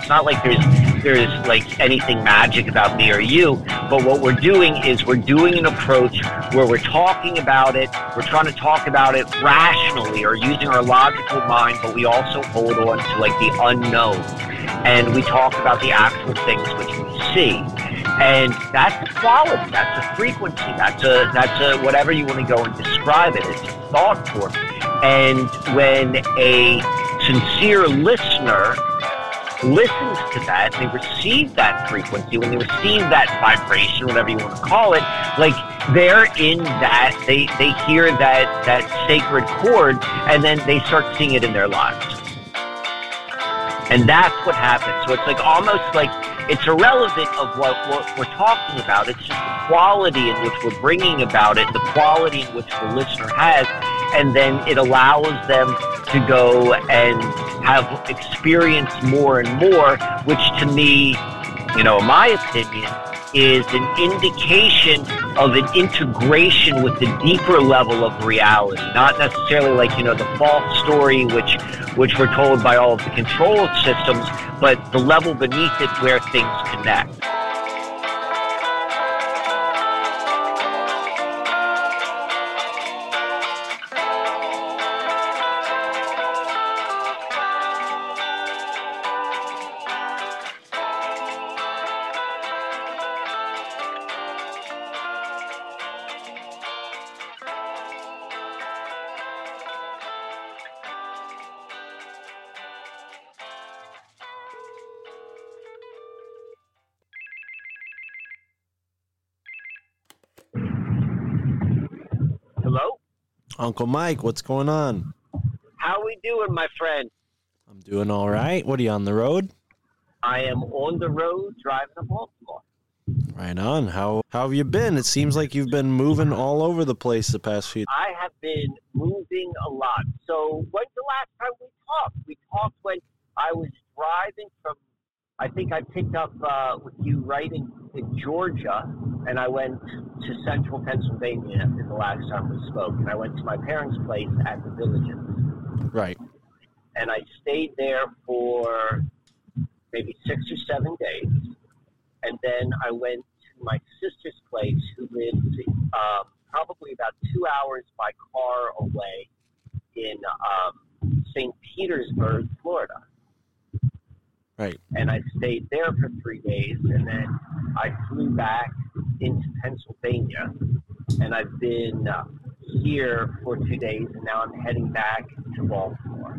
It's not like there's there's like anything magic about me or you, but what we're doing is we're doing an approach where we're talking about it, we're trying to talk about it rationally or using our logical mind, but we also hold on to like the unknown. And we talk about the actual things which we see. And that's quality, that's a frequency, that's a that's a whatever you want to go and describe it. It's thought form. And when a sincere listener listens to that, they receive that frequency, when they receive that vibration, whatever you want to call it, like they're in that, they, they hear that, that sacred chord, and then they start seeing it in their lives. And that's what happens. So it's like almost like it's irrelevant of what, what we're talking about. It's just the quality in which we're bringing about it, the quality in which the listener has, and then it allows them to go and have experienced more and more, which to me, you know, in my opinion, is an indication of an integration with the deeper level of reality, not necessarily like, you know, the false story which which we're told by all of the control systems, but the level beneath it where things connect. Uncle Mike, what's going on? How we doing, my friend? I'm doing all right. What are you on the road? I am on the road driving to Baltimore. Right on. How how have you been? It seems like you've been moving all over the place the past few. I have been moving a lot. So when's the last time we talked? We talked when I was driving from. I think I picked up uh, with you right in, in Georgia, and I went to central Pennsylvania the last time we spoke. And I went to my parents' place at the Villages, Right. and I stayed there for maybe six or seven days. And then I went to my sister's place, who lives um, probably about two hours by car away in um, St. Petersburg, Florida. Right. And I stayed there for three days, and then I flew back into Pennsylvania, and I've been uh, here for two days, and now I'm heading back to Baltimore.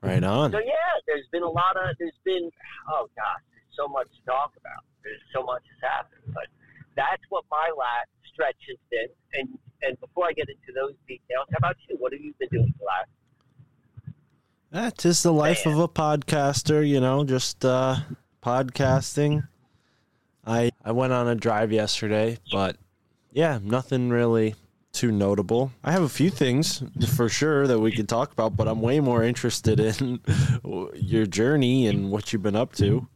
Right on. So yeah, there's been a lot of there's been oh gosh, there's so much to talk about. There's so much has happened, but that's what my last stretch has been. And and before I get into those details, how about you? What have you been doing the last? That is the life of a podcaster, you know, just uh podcasting. I I went on a drive yesterday, but yeah, nothing really too notable. I have a few things for sure that we could talk about, but I'm way more interested in your journey and what you've been up to.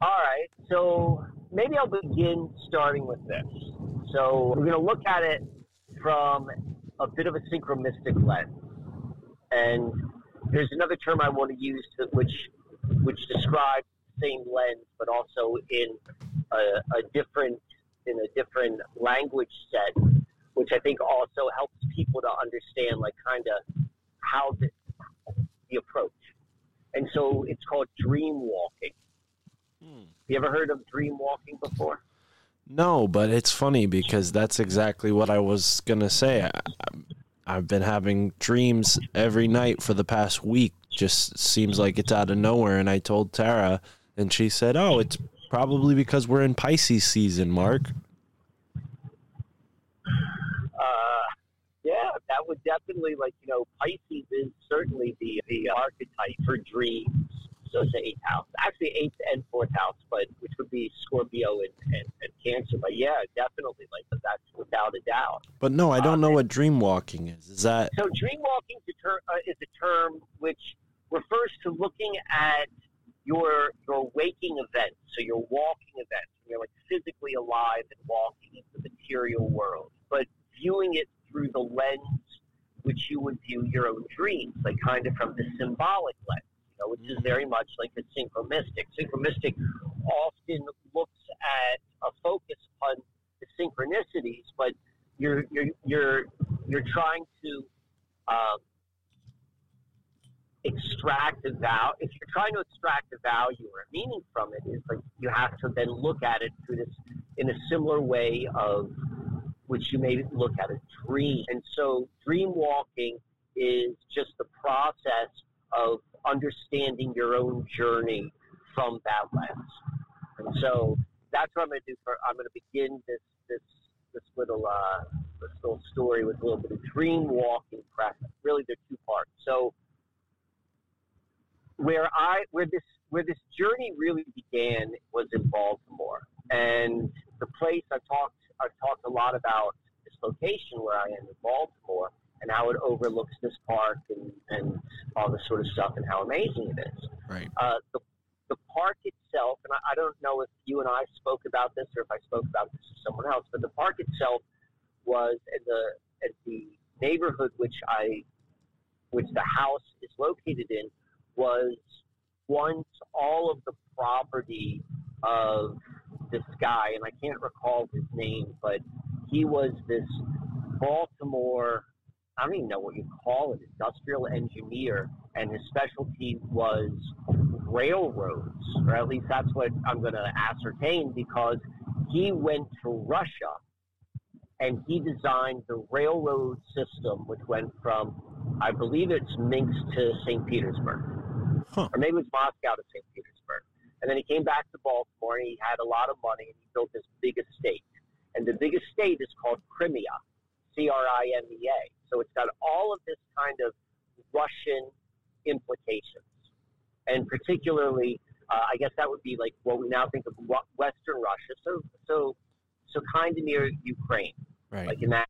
All right, so maybe I'll begin starting with this. So we're going to look at it from a bit of a synchronistic lens, and there's another term I want to use that, which which describes the same lens, but also in a, a different in a different language set, which I think also helps people to understand, like kind of how the, the approach. And so it's called dream walking. Hmm. You ever heard of dream walking before? No, but it's funny because that's exactly what I was gonna say. I, I've been having dreams every night for the past week. Just seems like it's out of nowhere. And I told Tara, and she said, "Oh, it's probably because we're in Pisces season, Mark." Uh, yeah, that would definitely like you know Pisces is certainly the the archetype for dreams. So it's eighth house, actually eighth and fourth house, but which would be Scorpio and, and, and Cancer. But yeah, definitely like that's without a doubt. But no, I don't know what dream walking is. Is that So dream walking is a term, uh, is a term which refers to looking at your your waking events, so your walking events. You're like physically alive and walking in the material world, but viewing it through the lens which you would view your own dreams, like kind of from the symbolic lens. Which is very much like a synchromystic. Synchromystic often looks at a focus on the synchronicities, but you're you're you're you're trying to um, extract the value. If you're trying to extract the value or a meaning from it, is like you have to then look at it through this in a similar way of which you may look at a dream. And so, dream walking is just the process of understanding your own journey from that lens. And so, that's what I'm going to do. For I'm going to begin this this this little uh, this little story with a little bit of dream walking practice. Really, they're two parts. So where I where this where this journey really began was in Baltimore, and the place I talked I've talked a lot about this location where I am in Baltimore and how it overlooks this park and, and all this sort of stuff and how amazing it is. Right. Uh, the the park itself, and I, I don't know if you and I spoke about this or if I spoke about this to someone else, but the park itself was in the at the neighborhood which I which the house is located in was once all of the property of this guy, and I can't recall his name, but he was this Baltimore, I don't even know what you call it, industrial engineer, and his specialty was railroads, or at least that's what I'm going to ascertain because he went to Russia and he designed the railroad system, which went from, I believe it's Minsk to St. Petersburg huh. or maybe it was Moscow to St. Petersburg. And then he came back to Baltimore and he had a lot of money and he built this big estate. And the big estate is called Crimea, C R I M E A. So it's got all of this kind of Russian implications. And particularly, uh, I guess that would be like what we now think of Western Russia. So, so, so kind of near Ukraine, right. like in that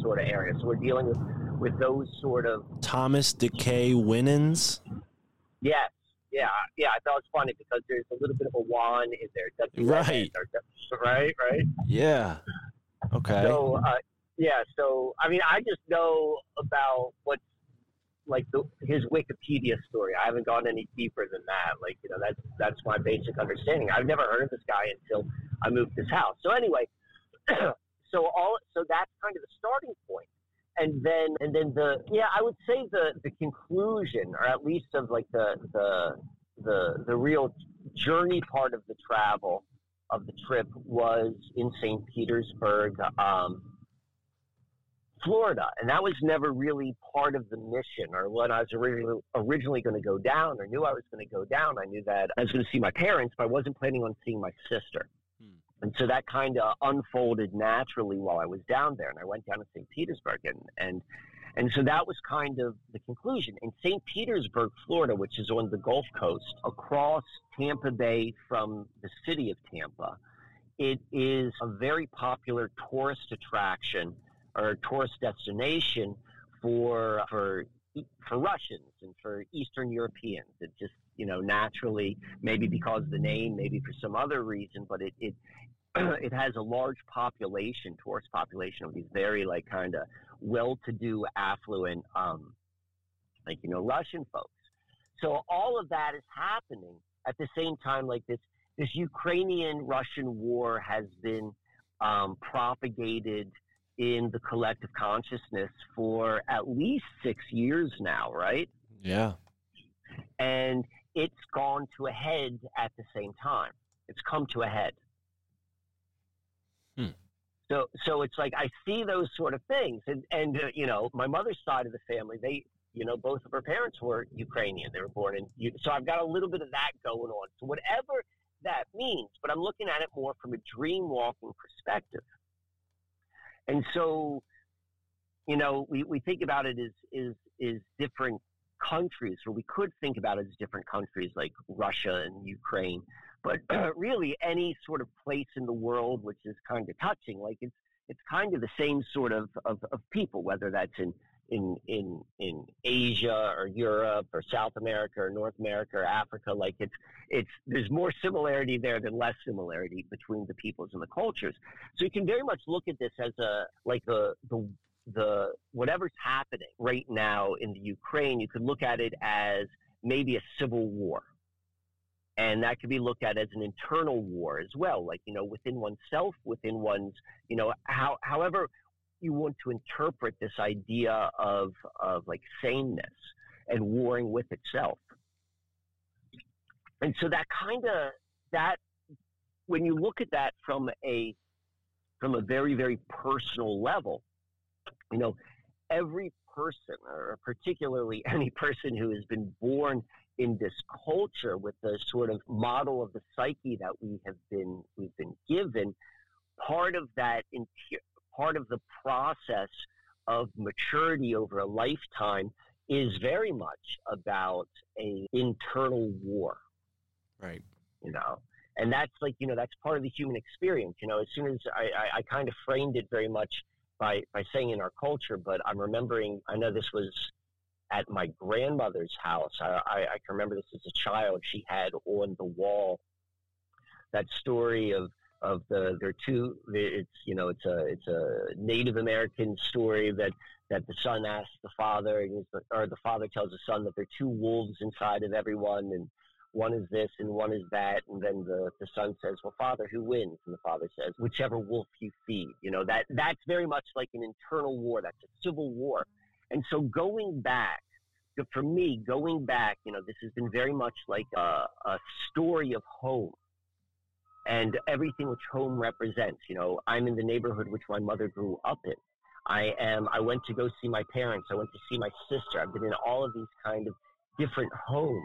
sort of area. So we're dealing with, with those sort of Thomas DeKay Winans. Yes. Yeah, yeah, I thought it was funny because there's a little bit of a one in there. Right. right, right. Yeah. Okay. So, uh, yeah, so I mean, I just know about what's like the, his Wikipedia story. I haven't gone any deeper than that. Like, you know, that's that's my basic understanding. I've never heard of this guy until I moved this house. So anyway, so all so that's kind of the starting point. and then and then the yeah i would say the the conclusion or at least of like the the the the real journey part of the travel of the trip was in st petersburg um, florida and that was never really part of the mission or when i was originally originally going to go down or knew i was going to go down i knew that i was going to see my parents but i wasn't planning on seeing my sister hmm. and so that kind of unfolded naturally while I was down there. And I went down to St. Petersburg and, and, and so that was kind of the conclusion. In St. Petersburg, Florida, which is on the Gulf Coast, across Tampa Bay from the city of Tampa, it is a very popular tourist attraction or tourist destination for for for Russians and for Eastern Europeans. It just you know naturally maybe because of the name, maybe for some other reason, but it it it has a large population, tourist population of these very like kind of well-to-do, affluent, um, like you know, Russian folks. So all of that is happening at the same time. Like this, this Ukrainian-Russian war has been um, propagated in the collective consciousness for at least six years now, right? Yeah. And it's gone to a head at the same time. It's come to a head. Hmm. So, so it's like I see those sort of things, and and uh, you know, my mother's side of the family, they, you know, both of her parents were Ukrainian. They were born in, so I've got a little bit of that going on. So whatever that means, but I'm looking at it more from a dream walking perspective. And so, you know, we, we think about it as is is different countries, or we could think about it as different countries like Russia and Ukraine but really any sort of place in the world which is kind of touching. Like it's it's kind of the same sort of, of, of people, whether that's in in in in Asia or Europe or South America or North America or Africa. Like it's it's there's more similarity there than less similarity between the peoples and the cultures. So you can very much look at this as a like a the the whatever's happening right now in the Ukraine. You could look at it as maybe a civil war. And that could be looked at as an internal war as well, like, you know, within oneself, within one's, you know, how, however you want to interpret this idea of, of like sameness and warring with itself. And so that kind of, that, when you look at that from a, from a very, very personal level, you know, every person, or particularly any person who has been born in this culture with the sort of model of the psyche that we have been we've been given, part of that part of the process of maturity over a lifetime is very much about a internal war. Right. You know, and that's like you know that's part of the human experience. You know, as soon as I, I, I kind of framed it very much by by saying in our culture, but I'm remembering. I know this was at my grandmother's house. I, I, I can remember this as a child. She had on the wall that story of of the there are two. It's you know it's a it's a Native American story that that the son asks the father, or the father tells the son that there are two wolves inside of everyone, and one is this and one is that. And then the, the son says, well, father, who wins? And the father says, whichever wolf you feed. You know, that, that's very much like an internal war. That's a civil war. And so going back, for me, going back, you know, this has been very much like a, a story of home and everything which home represents. You know, I'm in the neighborhood which my mother grew up in. I am. I went to go see my parents. I went to see my sister. I've been in all of these kind of different homes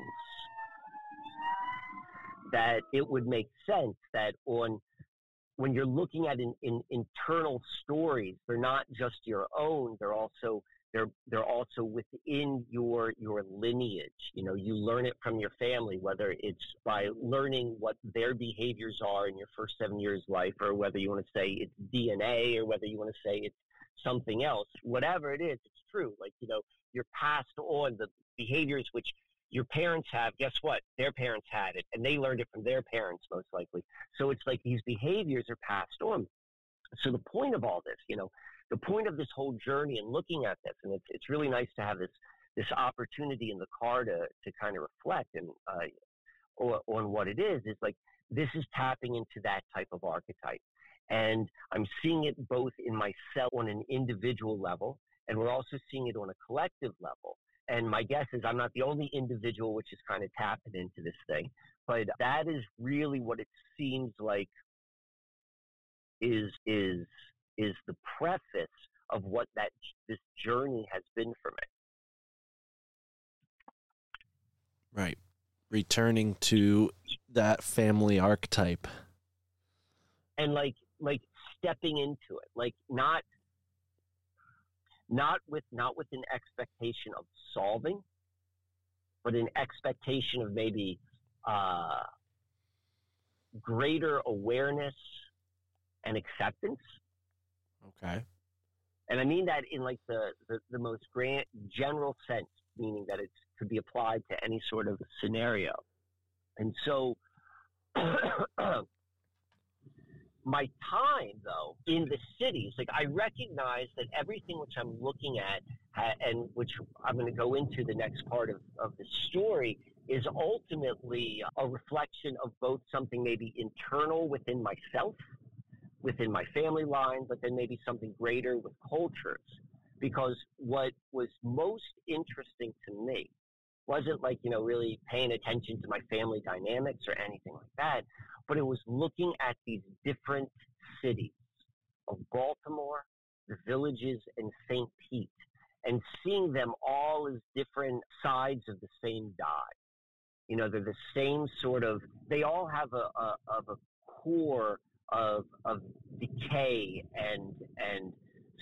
that it would make sense that on when you're looking at in, in, internal stories, they're not just your own; they're also they're they're also within your your lineage. You know, you learn it from your family, whether it's by learning what their behaviors are in your first seven years of life, or whether you want to say it's DNA, or whether you want to say it's something else. Whatever it is, it's true. Like you know, you're passed on the behaviors which your parents have, guess what? Their parents had it, and they learned it from their parents, most likely. So it's like these behaviors are passed on. So the point of all this, you know, the point of this whole journey and looking at this, and it's it's really nice to have this this opportunity in the car to to kind of reflect and uh, on, what it is. Is like this is tapping into that type of archetype, and I'm seeing it both in myself on an individual level, and we're also seeing it on a collective level. And my guess is I'm not the only individual which is kind of tapping into this thing, but that is really what it seems like is is is the preface of what that this journey has been for me. Right. Returning to that family archetype. And like like stepping into it. Like not not with not with an expectation of solving, but an expectation of maybe uh, greater awareness and acceptance. Okay. And I mean that in like the, the, the most grand general sense, meaning that it could be applied to any sort of scenario. And so my time though in the cities like i recognize that everything which i'm looking at and which i'm going to go into the next part of, of the story is ultimately a reflection of both something maybe internal within myself within my family line but then maybe something greater with cultures because what was most interesting to me wasn't like you know really paying attention to my family dynamics or anything like that but it was looking at these different cities of Baltimore, the villages, and St. Pete, and seeing them all as different sides of the same die. You know, they're the same sort of. They all have a, a of a core of of decay and and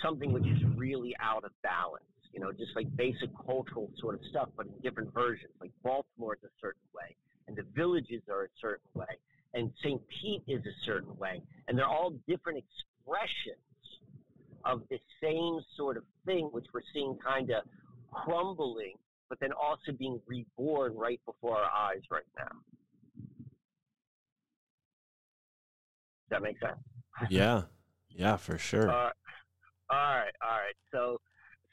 something which is really out of balance. You know, just like basic cultural sort of stuff, but in different versions. Like Baltimore is a certain way, and the villages are a certain way, and St. Pete is a certain way. And they're all different expressions of the same sort of thing, which we're seeing kind of crumbling, but then also being reborn right before our eyes right now. That make sense? Yeah. Yeah, for sure. Uh, all right. All right. So,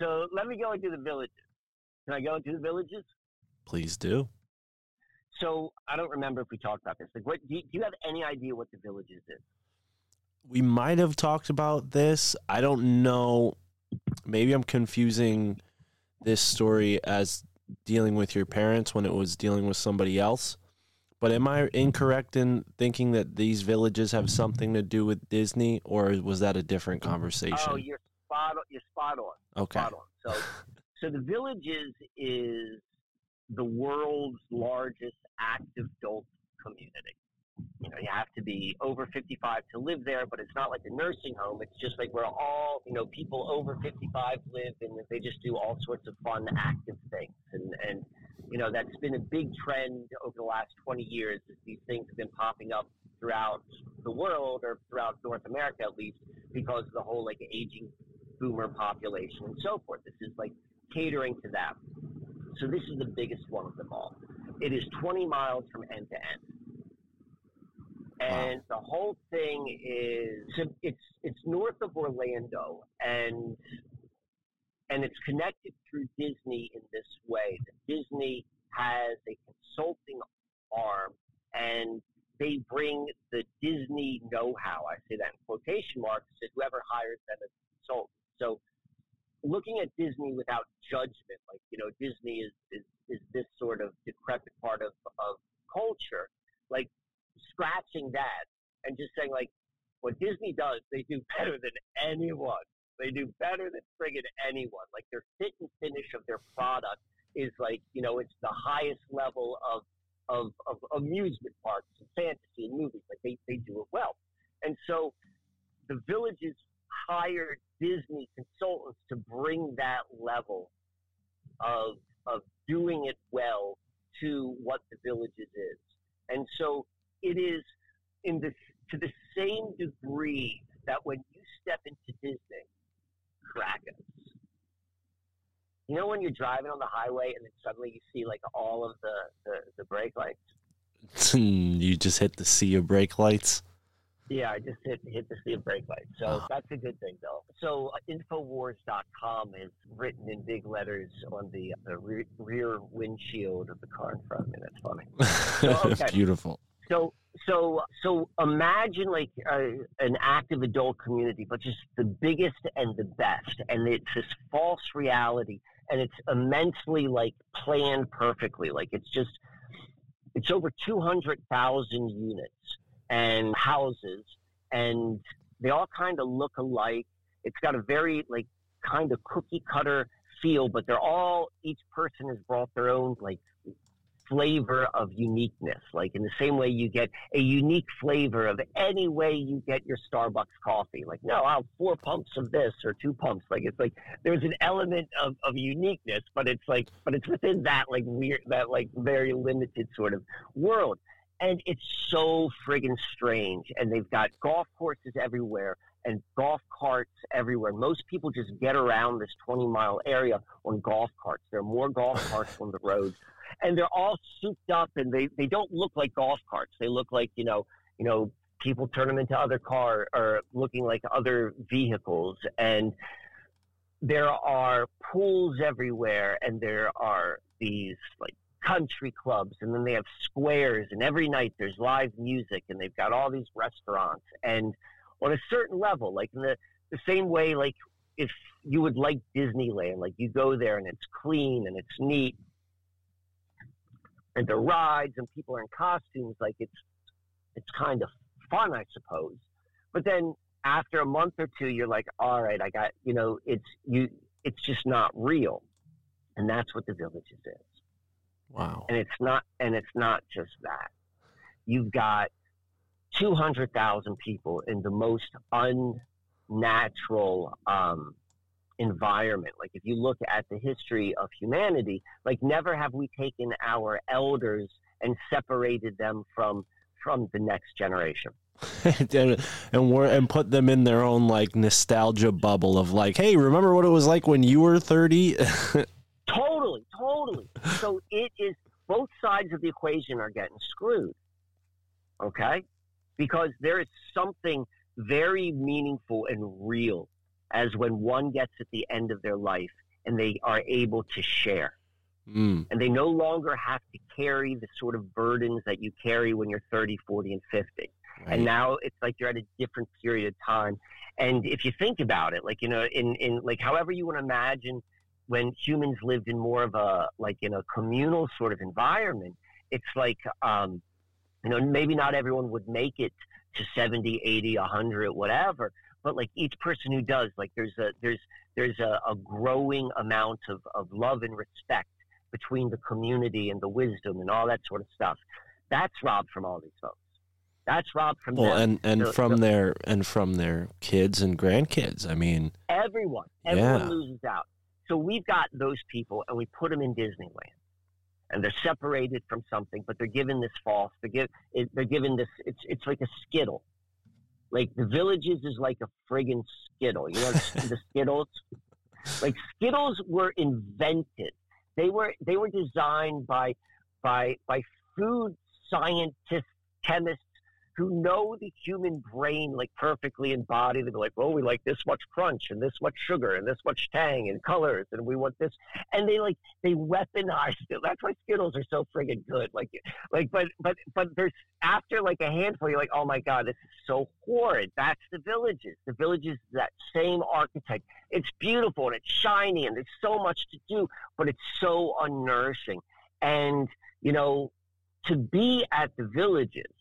so let me go into the villages. Can I go into the villages? Please do. So I don't remember if we talked about this. Like, what do you, do you have any idea what the villages is? We might have talked about this. I don't know. Maybe I'm confusing this story as dealing with your parents when it was dealing with somebody else. But am I incorrect in thinking that these villages have something to do with Disney, or was that a different oh, conversation? Oh, you're spot on. You're spot on. okay. Spot on. So, so the villages is the world's largest active adult community. You know, you have to be over 55 to live there, but it's not like a nursing home. It's just like where all, you know, people over 55 live and they just do all sorts of fun, active things. And, and, you know, that's been a big trend over the last 20 years is these things have been popping up throughout the world or throughout North America at least because of the whole like aging boomer population and so forth. This is like catering to that. So this is the biggest one of them all. It is 20 miles from end to end. And the whole thing is so it's it's north of Orlando and and it's connected through Disney in this way. that Disney has a consulting arm and they bring the Disney know-how. I say that in quotation marks to whoever hires them as a consultant. So looking at Disney without judgment, like, you know, Disney is, is, is this sort of decrepit part of, of culture, like scratching that and just saying, like, what Disney does, they do better than anyone. They do better than friggin' anyone. Like, their fit and finish of their product is like, you know, it's the highest level of, of, of amusement parks and fantasy and movies. Like, they, they do it well. And so the villages hired Disney consultants to bring that level of of doing it well to what the villages is. And so it is in the to the same degree that when you step into Disney, Krakus. You know when you're driving on the highway and then suddenly you see like all of the, the, the brake lights? you just hit the sea of brake lights. Yeah, I just hit hit the see brake light. So Oh. that's a good thing, though. So uh, Infowars.com is written in big letters on the, the re- rear windshield of the car in front of me. That's funny. okay. Beautiful. So so imagine like uh, an active adult community, but just the biggest and the best, and it's this false reality, and it's immensely like planned perfectly. Like it's just it's over two hundred thousand units and houses, and they all kind of look alike. It's got a very like kind of cookie cutter feel, but they're all each person has brought their own like flavor of uniqueness. Like in the same way you get a unique flavor of any way you get your Starbucks coffee. Like, no, I'll four pumps of this or two pumps. Like it's like there's an element of, of uniqueness, but it's like but it's within that like weird that like very limited sort of world. And it's so friggin' strange. And they've got golf courses everywhere and golf carts everywhere. Most people just get around this 20 mile area on golf carts. There are more golf carts on the road and they're all souped up and they, they don't look like golf carts. They look like, you know, you know, people turn them into other car or looking like other vehicles. And there are pools everywhere and there are these like country clubs and then they have squares and every night there's live music and they've got all these restaurants and on a certain level, like in the, the same way, like if you would like Disneyland, like you go there and it's clean and it's neat and the rides and people are in costumes, like it's it's kind of fun, I suppose. But then after a month or two, you're like, all right, I got you know, it's you, it's just not real, and that's what the Villages is. Wow. And it's not, and it's not just that. You've got two hundred thousand people in the most unnatural um, environment. Like if you look at the history of humanity, like never have we taken our elders and separated them from from the next generation. and and we're and put them in their own like nostalgia bubble of like, hey, remember what it was like when you were thirty? Totally, totally. So it is both sides of the equation are getting screwed. Okay? Because there is something very meaningful and real as when one gets at the end of their life and they are able to share. Mm. and they no longer have to carry the sort of burdens that you carry when you're 30, 40, and 50. Right. And now it's like you're at a different period of time. And if you think about it, like, you know, in, in like however you want to imagine when humans lived in more of a, like in a communal sort of environment, it's like, um, you know, maybe not everyone would make it to 70, 80, 100, whatever. But like each person who does, like there's a, there's, there's a, a growing amount of, of love and respect between the community and the wisdom and all that sort of stuff. That's robbed from all these folks. That's robbed from well, them. and and So- from so- their and from their kids and grandkids. I mean, everyone, everyone Yeah. loses out. So we've got those people, and we put them in Disneyland, and they're separated from something, but they're given this false. They're, give, they're given this. It's it's like a skittle. Like the villages is like a friggin' skittle. You know the Skittles. Like Skittles were invented. They were they were designed by by by food scientists, chemists who know the human brain like perfectly embodied. They're like, well, we like this much crunch and this much sugar and this much tang and colors, and we want this. And they like they weaponized it. That's why Skittles are so friggin' good. Like, like, but but but there's after like a handful, you're like, oh my god, this is so horrid. That's the villages. The villages, is that same architect. It's beautiful and it's shiny and there's so much to do, but it's so unnourishing. And you know, to be at the villages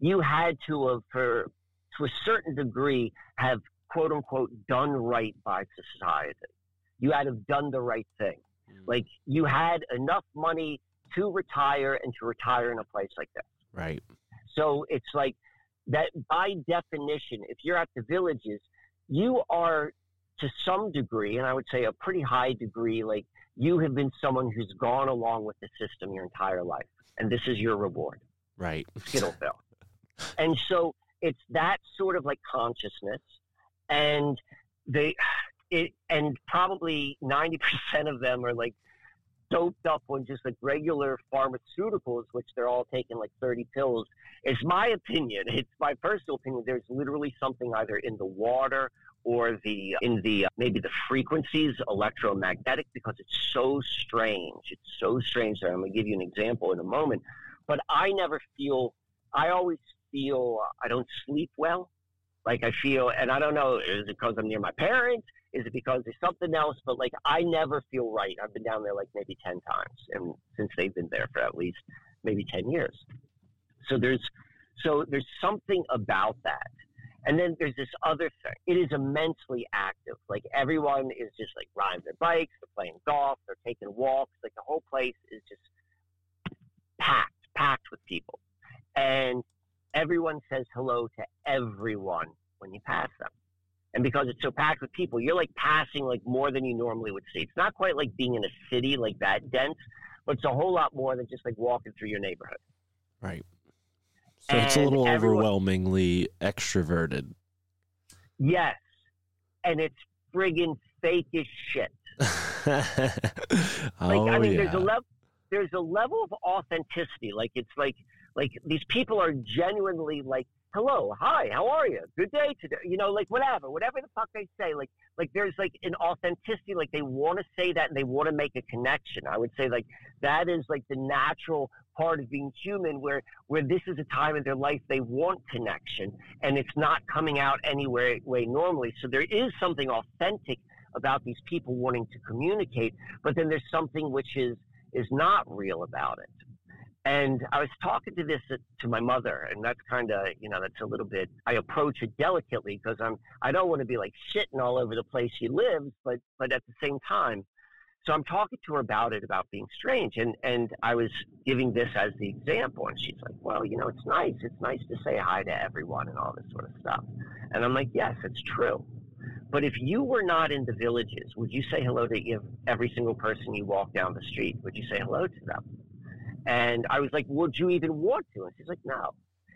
you had to have, for to a certain degree, have quote unquote done right by society. You had to have done the right thing. Mm. Like you had enough money to retire and to retire in a place like this. right. So it's like that by definition, if you're at the villages, you are to some degree, and I would say a pretty high degree, like you have been someone who's gone along with the system your entire life. And this is your reward. Right. Skittleville. And so it's that sort of like consciousness, and they, it, and probably ninety percent of them are like doped up on just like regular pharmaceuticals, which they're all taking like thirty pills. It's my opinion. It's my personal opinion. There's literally something either in the water or the in the uh, maybe the frequencies electromagnetic because it's so strange. It's so strange. That I'm going to give you an example in a moment. But I never feel. I always feel I don't sleep well. Like I feel, and I don't know, is it because I'm near my parents? Is it because there's something else? But like I never feel right. I've been down there like maybe ten times, and since they've been there for at least maybe ten years. So there's so there's something about that. And then there's this other thing. It is immensely active. Like everyone is just like riding their bikes, they're playing golf, they're taking walks. Like the whole place is just packed, packed with people. And everyone says hello to everyone when you pass them. And because it's so packed with people, you're like passing like more than you normally would see. It's not quite like being in a city like that dense, but it's a whole lot more than just like walking through your neighborhood. Right. So it's a little everyone- overwhelmingly extroverted. Yes. And it's friggin' fake as shit. oh Like I oh, mean yeah. there's a level there's a level of authenticity. Like it's like like these people are genuinely like, Hello, hi, how are you? Good day today you know, like whatever, whatever the fuck they say, like like there's like an authenticity, like they wanna say that and they wanna make a connection. I would say like that is like the natural part of being human where where this is a time in their life they want connection and it's not coming out anywhere way normally. So there is something authentic about these people wanting to communicate, but then there's something which is is not real about it. And I was talking to this uh, to my mother, and that's kind of you know that's a little bit. I approach it delicately because I'm I don't want to be like shitting all over the place she lives, but but at the same time, so I'm talking to her about it about being strange, and and I was giving this as the example, and she's like, well, you know, it's nice, it's nice to say hi to everyone and all this sort of stuff, and I'm like, yes, it's true. But if you were not in the villages, would you say hello to every single person you walk down the street? Would you say hello to them? And I was like, would you even want to? And she's like, no.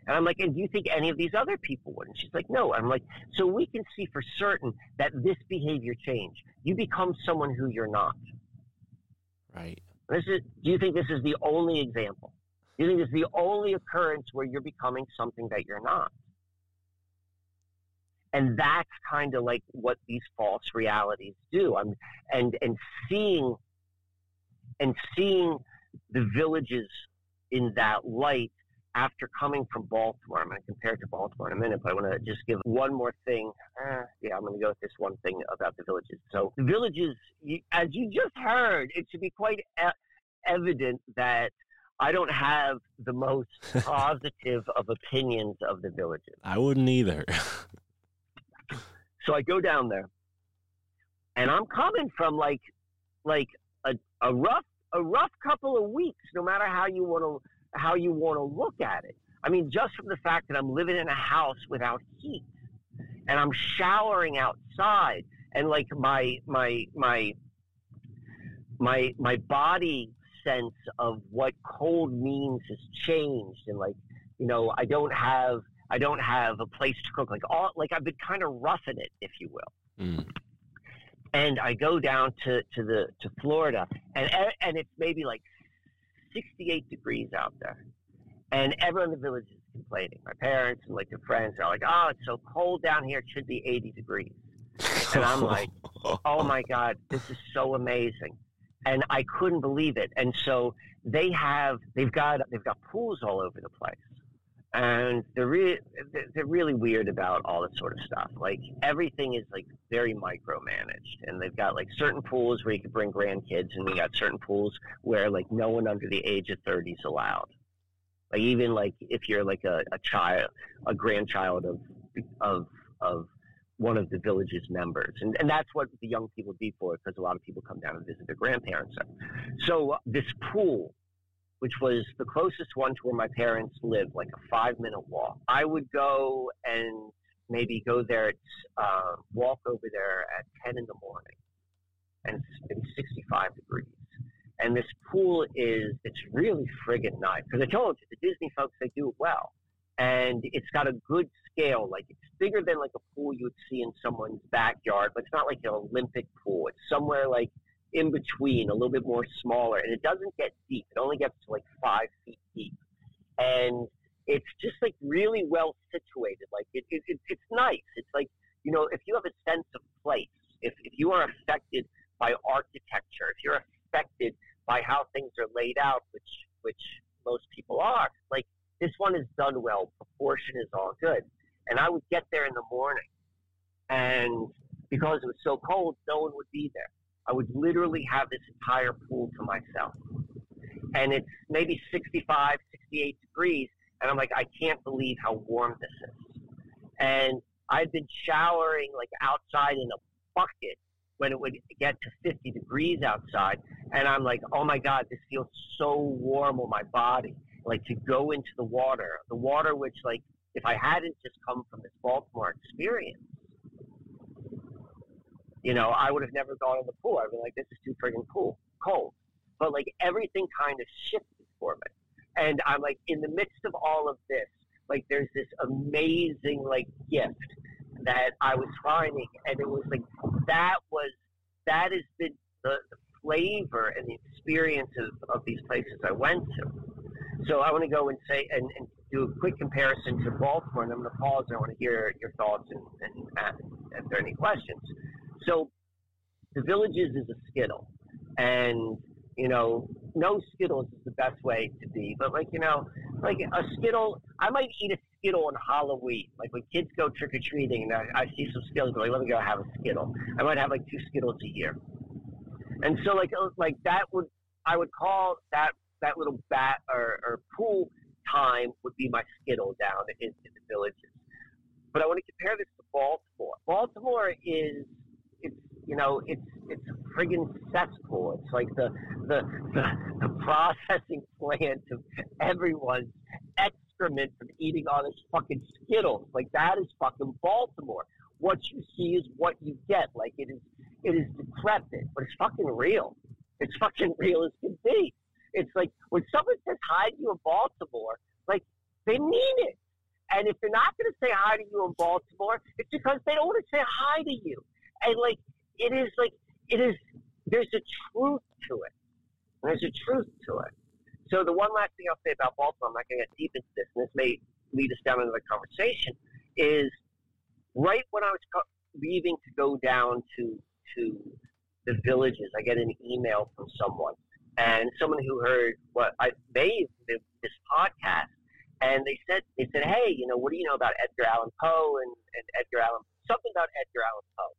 And I'm like, and do you think any of these other people would? And she's like, no. I'm like, so we can see for certain that this behavior change. You become someone who you're not. right. This is. Do you think this is the only example? Do you think this is the only occurrence where you're becoming something that you're not? And that's kind of like what these false realities do. I'm and and seeing and seeing the villages in that light after coming from Baltimore. I'm going to compare it to Baltimore in a minute, but I want to just give one more thing. Uh, yeah, I'm going to go with this one thing about the villages. So the villages, as you just heard, it should be quite evident that I don't have the most positive of opinions of the villages. I wouldn't either. So I go down there, and I'm coming from like like a, a rough a rough couple of weeks. No matter how you want to how you want to look at it. I mean, just from the fact that I'm living in a house without heat, and I'm showering outside, and like my my my my my body sense of what cold means has changed, and like you know, I don't have I don't have a place to cook. Like all, like I've been kind of roughing it, if you will. Mm. And I go down to, to the to Florida, and and it's maybe like 68 degrees out there, and everyone in the village is complaining. My parents and like their friends are like, "Oh, it's so cold down here. It should be 80 degrees." And I'm like, "Oh my god, this is so amazing." And I couldn't believe it. And so they have they've got they've got pools all over the place and they're really they're really weird about all this sort of stuff. Like everything is like very micromanaged, and they've got like certain pools where you can bring grandkids, and we got certain pools where like no one under the age of thirty is allowed. Like even like if you're like a, a child, a grandchild of of of one of the village's members, and and that's what the young people be for, because a lot of people come down and visit their grandparents. So this pool which was the closest one to where my parents lived, like a five minute walk. I would go and maybe go there, uh, walk over there at 10 in the morning, and it's maybe 65 degrees. And this pool is, it's really friggin' nice. Because I told you, the Disney folks, they do it well. And it's got a good scale. Like, it's bigger than like a pool you would see in someone's backyard, but it's not like an Olympic pool. It's somewhere like in between, a little bit more smaller, and it doesn't get deep. It only gets to like five feet deep, and it's just like really well situated. Like it, it, it, it's nice. It's like you know, if you have a sense of place, if if you are affected by architecture, if you're affected by how things are laid out, which which most people are, like this one is done well. Proportion is all good, and I would get there in the morning, and because it was so cold, no one would be there. I would literally have this entire pool to myself. And it's maybe 65, 68 degrees. And I'm like, I can't believe how warm this is. And I've been showering like outside in a bucket when it would get to 50 degrees outside. And I'm like, oh my God, this feels so warm on my body. Like to go into the water, the water which, like, if I hadn't just come from this Baltimore experience, you know, I would have never gone in the pool. I'd be like, this is too friggin' cool, cold. But like everything kind of shifted for me. And I'm like, in the midst of all of this, like there's this amazing like gift that I was finding. And it was like, that was, that has been the, the flavor and the experience of, of these places I went to. So I want to go and say, and, and do a quick comparison to Baltimore, and I'm going to pause. And I want to hear your thoughts and, and, and if there are any questions. So the villages is a skittle, and you know, no Skittles is the best way to be. But like you know, like a Skittle, I might eat a Skittle on Halloween. Like when kids go trick or treating, and I, I see some Skittles, like let me go have a Skittle. I might have like two Skittles a year. And so like uh, like that would I would call that that little bat or, or pool time would be my Skittle down in, in the villages. But I want to compare this to Baltimore. Baltimore is it's you know it's it's friggin' cesspool. It's like the the the, the processing plant of everyone's excrement from eating all this fucking Skittles. Like that is fucking Baltimore. What you see is what you get. Like it is it is decrepit, but it's fucking real. It's fucking real as can be. It's like when someone says hi to you in Baltimore, like they mean it. And if they're not going to say hi to you in Baltimore, it's because they don't want to say hi to you and like it is like it is there's a truth to it. There's a truth to it. So the one last thing I'll say about Baltimore, I'm not going to get deep into this, and this may lead us down into the conversation, is right when I was leaving to go down to to the villages, I get an email from someone and someone who heard what I they this podcast, and they said they said, hey, you know, what do you know about Edgar Allan Poe and, and Edgar Allan something about Edgar Allan Poe,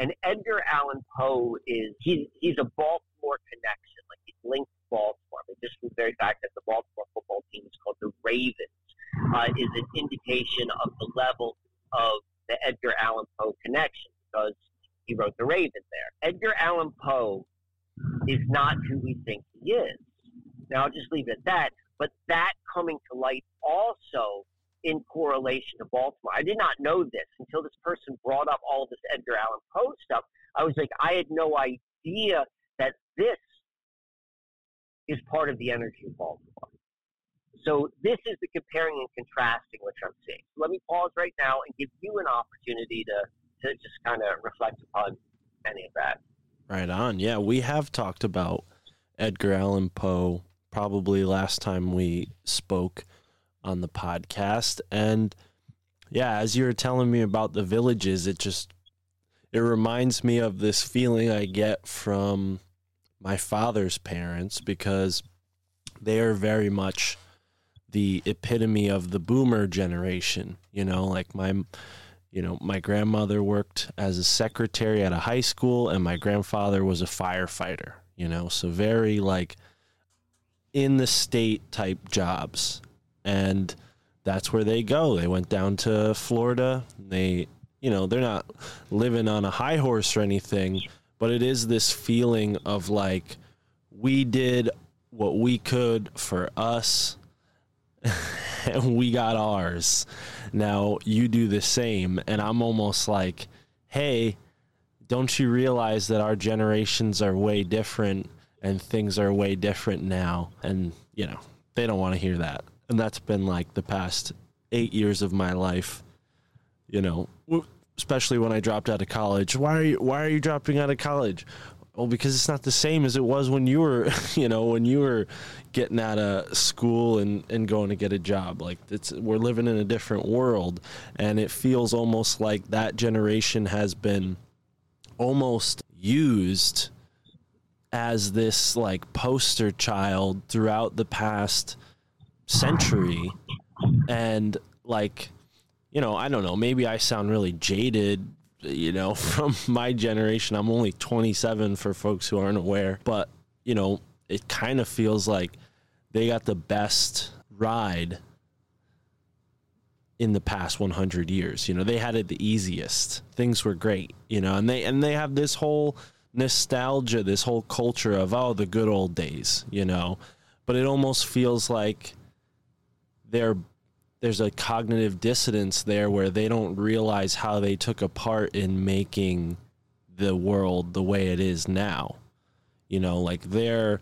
and Edgar Allan Poe is he's he's a Baltimore connection, like he's linked to Baltimore. But just from the very fact that the Baltimore football team is called the Ravens uh, is an indication of the level of the Edgar Allan Poe connection because he wrote The Raven there. Edgar Allan Poe is not who we think he is. Now, I'll just leave it at that. But that coming to light also in correlation to Baltimore. I did not know this until this person brought up all this Edgar Allan Poe stuff. I was like, I had no idea that this is part of the energy of Baltimore. So this is the comparing and contrasting which I'm seeing. So let me pause right now and give you an opportunity to, to just kind of reflect upon any of that. Right on. Yeah, we have talked about Edgar Allan Poe probably last time we spoke on the podcast. And yeah, as you were telling me about the villages, it just it reminds me of this feeling I get from my father's parents because they are very much the epitome of the boomer generation. You know, like my you know, my grandmother worked as a secretary at a high school and my grandfather was a firefighter, you know, so very like in the state type jobs. And that's where they go. They went down to Florida. They, you know, they're not living on a high horse or anything, but it is this feeling of like we did what we could for us and we got ours. Now you do the same. And I'm almost like, hey, don't you realize that our generations are way different and things are way different now? And, you know, they don't want to hear that. And that's been like the past eight years of my life, you know, especially when I dropped out of college. Why are you, why are you dropping out of college? Well, because it's not the same as it was when you were, you know, when you were getting out of school and, and going to get a job. Like it's we're living in a different world, and it feels almost like that generation has been almost used as this like poster child throughout the past century, and like you know, I don't know, maybe I sound really jaded you know, from my generation. I'm only 27 for folks who aren't aware, but you know, it kind of feels like they got the best ride in the past 100 years. You know, they had it the easiest. Things were great, you know, and they and they have this whole nostalgia, this whole culture of oh, the good old days, you know. But it almost feels like they're there's a cognitive dissonance there where they don't realize how they took a part in making the world the way it is now. You know, like their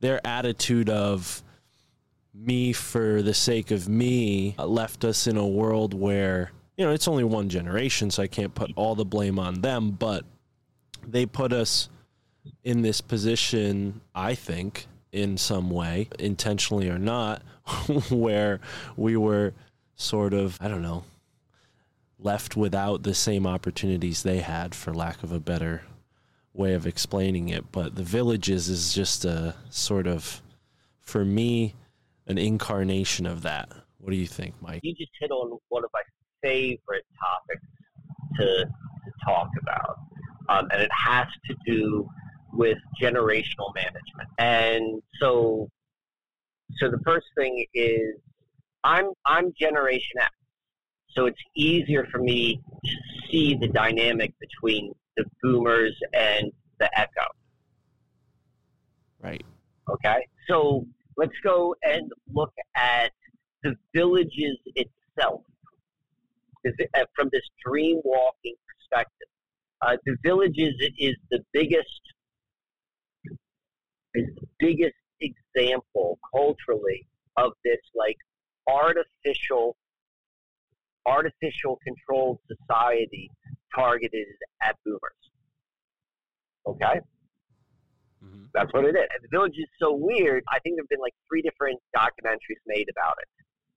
their attitude of me for the sake of me left us in a world where you know it's only one generation so i can't put all the blame on them but they put us in this position i think in some way, intentionally or not, where we were sort of, I don't know, left without the same opportunities they had, for lack of a better way of explaining it. But the villages is just a sort of, for me, an incarnation of that. What do you think, Mike? You just hit on one of my favorite topics to, to talk about, um, and it has to do with generational management. And so, so the first thing is I'm I'm Generation X, so it's easier for me to see the dynamic between the Boomers and the Echo. Right. Okay. So let's go and look at the villages itself uh, from this dream walking perspective. Uh, the villages is the biggest is the biggest example culturally of this like artificial artificial controlled society targeted at boomers. Okay? Mm-hmm. That's what it is. And the village is so weird. I think there have been like three different documentaries made about it.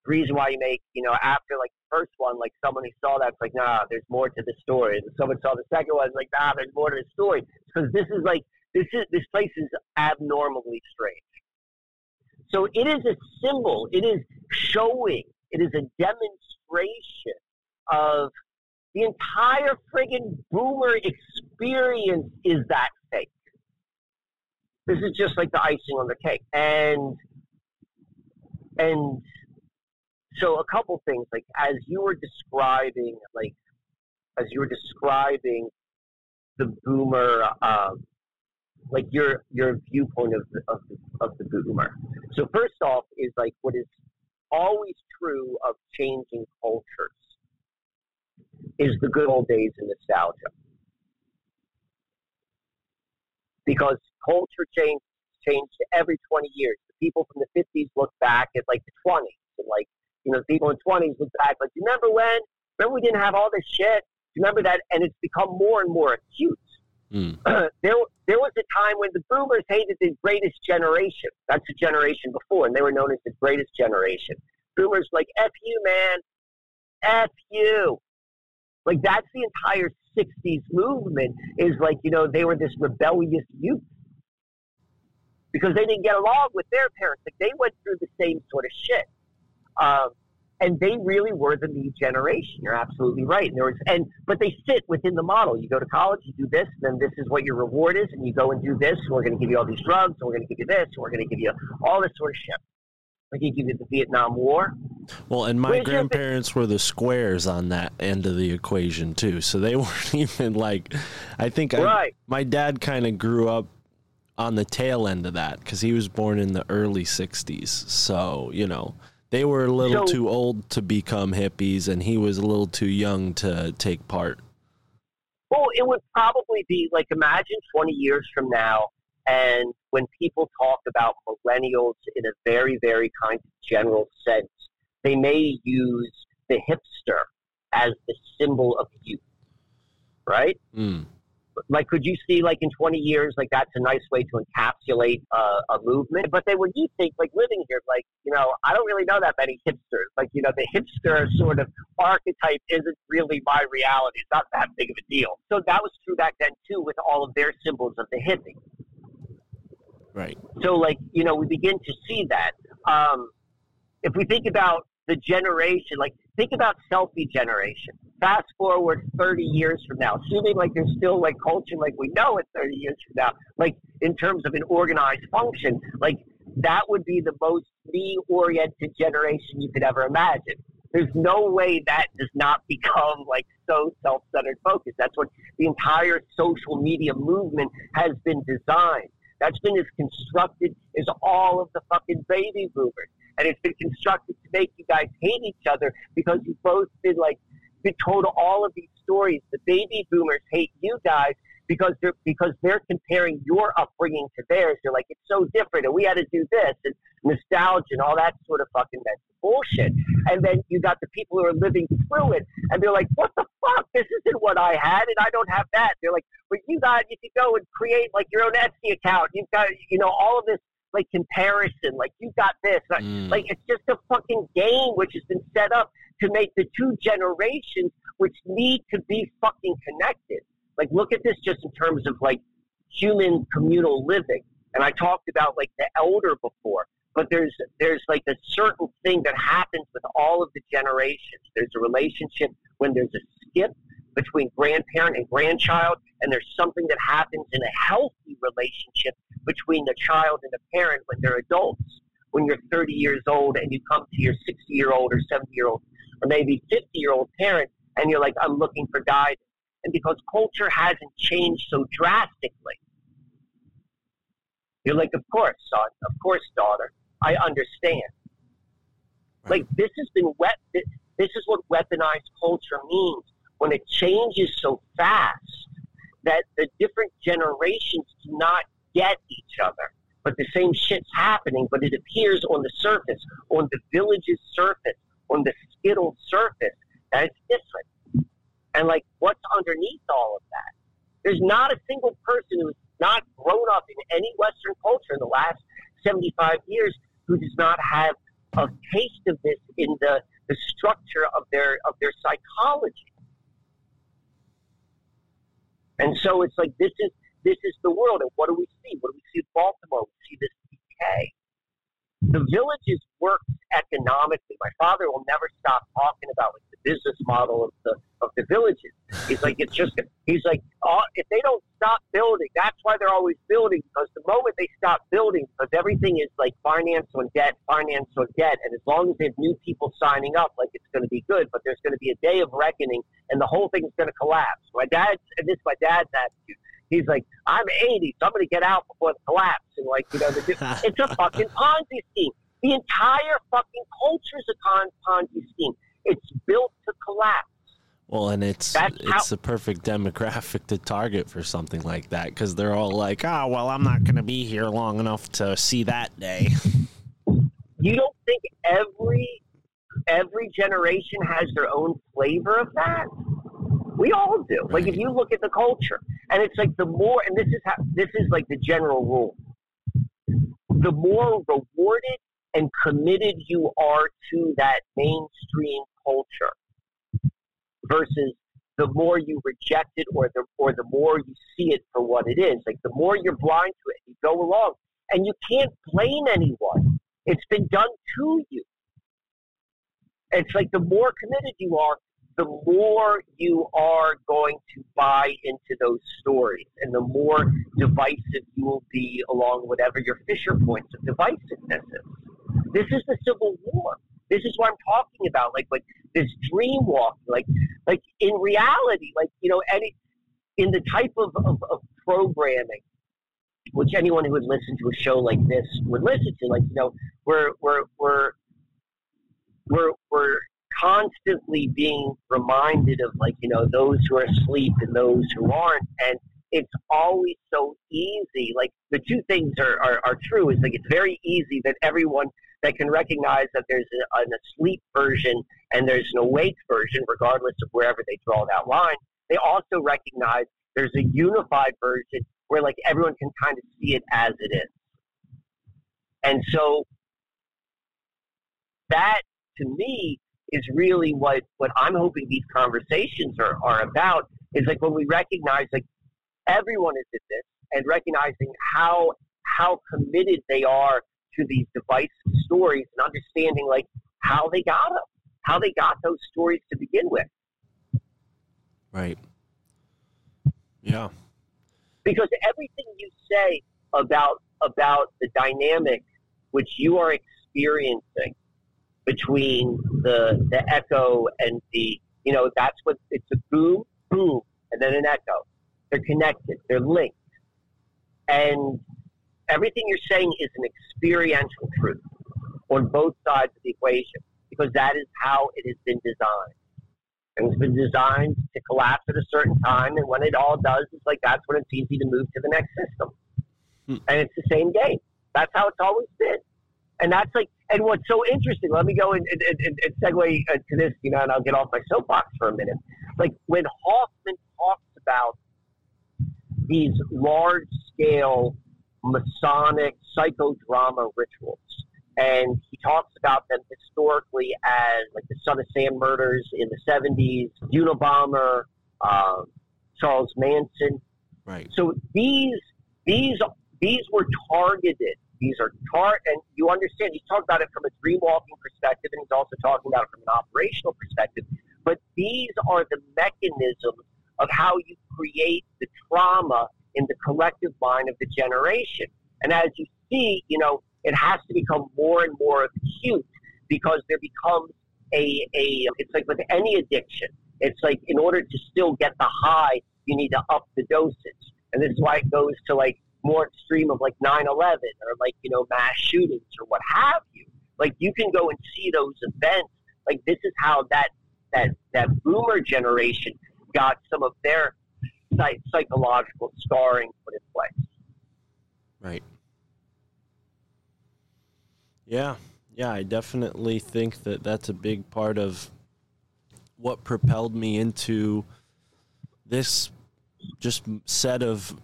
The reason why you make, you know, after like the first one, like someone who saw that, it's like, nah, there's more to the story. And someone saw the second one, it's like, nah, there's more to the story. Because this is like This is this place is abnormally strange. So it is a symbol. It is showing. It is a demonstration of the entire friggin' boomer experience is that fake. This is just like the icing on the cake. And and so a couple things, like as you were describing, like as you were describing the boomer, um, like your your viewpoint of the, of the, of the boomer. So first off, is like what is always true of changing cultures is the good old days and nostalgia. Because culture change changed every 20 years. The people from the 50s look back at like the 20s and like, you know, the people in 20s look back like, remember when? Remember we didn't have all this shit? Remember that? And it's become more and more acute. Mm. there, there was a time when the boomers hated the greatest generation. That's the generation before, and they were known as the greatest generation. Boomers like, F you, man. F you. Like, that's the entire 60s movement is like, you know, they were this rebellious youth because they didn't get along with their parents. Like, they went through the same sort of shit. Um, and they really were the new generation. You're absolutely right. And there was, and but they sit within the model. You go to college, you do this, then this is what your reward is, and you go and do this. And we're going to give you all these drugs, and we're going to give you this, and we're going to give you all this sort of shit. Like you give you the Vietnam War. Well, and my Where's grandparents were the squares on that end of the equation too. So they weren't even like. I think right. I, my dad kind of grew up on the tail end of that because he was born in the early '60s. So you know they were a little so, too old to become hippies, and he was a little too young to take part. Well, it would probably be like imagine 20 years from now, and when people talk about millennials in a very, very kind of general sense, they may use the hipster as the symbol of youth, right? Mm like could you see like in 20 years like that's a nice way to encapsulate uh, a movement? But then when you think like living here like you know i don't really know that many hipsters. Like you know the hipster sort of archetype isn't really my reality. It's not that big of a deal. So that was true back then too with all of their symbols of the hippie. Right. So like you know we begin to see that. Um, if we think about the generation like think about selfie generation fast forward 30 years from now, assuming like there's still like culture like we know it 30 years from now, like in terms of an organized function, like that would be the most me oriented generation you could ever imagine. There's no way that does not become like so self centered focused. That's what the entire social media movement has been designed. That's been as constructed as all of the fucking baby boomers. And it's been constructed to make you guys hate each other because you've both been like been told all of these stories. The baby boomers hate you guys because they're because they're comparing your upbringing to theirs. They're like, it's so different, and we had to do this, and nostalgia and all that sort of fucking mental bullshit. And then you got the people who are living through it, and they're like, what the fuck? This isn't what I had, and I don't have that. They're like, but you got you can go and create like your own Etsy account. You've got you know all of this like comparison. Like you got this. Mm. Like it's just a fucking game which has been set up to make the two generations which need to be fucking connected. Like look at this just in terms of like human communal living. And I talked about like the elder before, but there's there's like a certain thing that happens with all of the generations. There's a relationship when there's a skip between grandparent and grandchild, and there's something that happens in a healthy relationship between the child and the parent when they're adults. When you're 30 years old and you come to your 60 year old or 70 year old or maybe 50 year old parent and you're like, I'm looking for guidance. And because culture hasn't changed so drastically, you're like, of course, son, of course, daughter, I understand. Like this has been wet. This is what weaponized culture means when it changes so fast that the different generations do not get each other. But the same shit's happening, but it appears on the surface, on the village's surface, on the skittle surface, that it's different and like what's underneath all of that. There's not a single person who's not grown up in any Western culture in the last 75 years who does not have a taste of this in the, the structure of their of their psychology. And so it's like this is this is the world, and what do we see? What do we see in Baltimore? We see this decay the villages worked economically. My father will never stop talking about like the business model of the of the villages. He's like it's just he's like if they don't stop building, that's why they're always building because the moment they stop building, because everything is like finance on debt, finance on debt, and as long as they have new people signing up, like it's going to be good. But there's going to be a day of reckoning, and the whole thing's going to collapse. My dad, and this is my dad's attitude He's like, I'm 80, so I'm going to get out before the collapse. And like, you know, the, it's a fucking Ponzi scheme. The entire fucking culture is a Ponzi scheme. It's built to collapse. Well, and it's That's it's how- a perfect demographic to target for something like that because they're all like, "Oh, well, I'm not going to be here long enough to see that day." You don't think every every generation has their own flavor of that? We all do. Right. Like if you look at the culture, and it's like the more, and this is how this is like the general rule. The more rewarded and committed you are to that mainstream culture versus the more you reject it or the or the more you see it for what it is. Like the more you're blind to it, you go along. And you can't blame anyone. It's been done to you. It's like the more committed you are, the more you are going to buy into those stories and the more divisive you will be along whatever your fissure points of divisiveness is. This is the Civil War. This is what I'm talking about. Like, like this dream walk, Like, like in reality, like you know, any in the type of, of, of programming which anyone who would listen to a show like this would listen to. Like, you know, we're we're we're we're we're constantly being reminded of like, you know, those who are asleep and those who aren't. And it's always so easy. Like the two things are, are, are true is like it's very easy that everyone that can recognize that there's a, an asleep version and there's an awake version, regardless of wherever they draw that line. They also recognize there's a unified version where like everyone can kind of see it as it is. And so that to me is really what, what I'm hoping these conversations are, are about is like when we recognize like everyone is in this and recognizing how how committed they are to these device stories and understanding like how they got them, how they got those stories to begin with. Right. Yeah. Because everything you say about about the dynamic which you are experiencing between the the echo and the you know that's what it's a boom boom and then an echo. They're connected. They're linked. And everything you're saying is an experiential truth on both sides of the equation because that is how it has been designed. And it's been designed to collapse at a certain time, and when it all does, it's like that's when it's easy to move to the next system. Hmm. And it's the same game. That's how it's always been. And that's like, and what's so interesting, let me go and, and, and, and segue uh, to this, you know, and I'll get off my soapbox for a minute. Like when Hoffman talks about these large scale Masonic psychodrama rituals. And he talks about them historically as like the Son of Sam murders in the 70s, Unabomber, um, Charles Manson. Right. So these these these were targeted. These are tar and you understand. He's talking about it from a dream walking perspective, and he's also talking about it from an operational perspective. But these are the mechanisms of how you create the trauma in the collective mind of the generation. And as you see, you know, it has to become more and more acute because there becomes a, a it's like with any addiction. It's like in order to still get the high, you need to up the dosage. And this is why it goes to like more extreme of like 9-11 or like, you know, mass shootings or what have you. Like you can go and see those events. Like this is how that, that, that boomer generation got some of their psychological scarring put in place. Right. Yeah, yeah, I definitely think that that's a big part of what propelled me into this just set of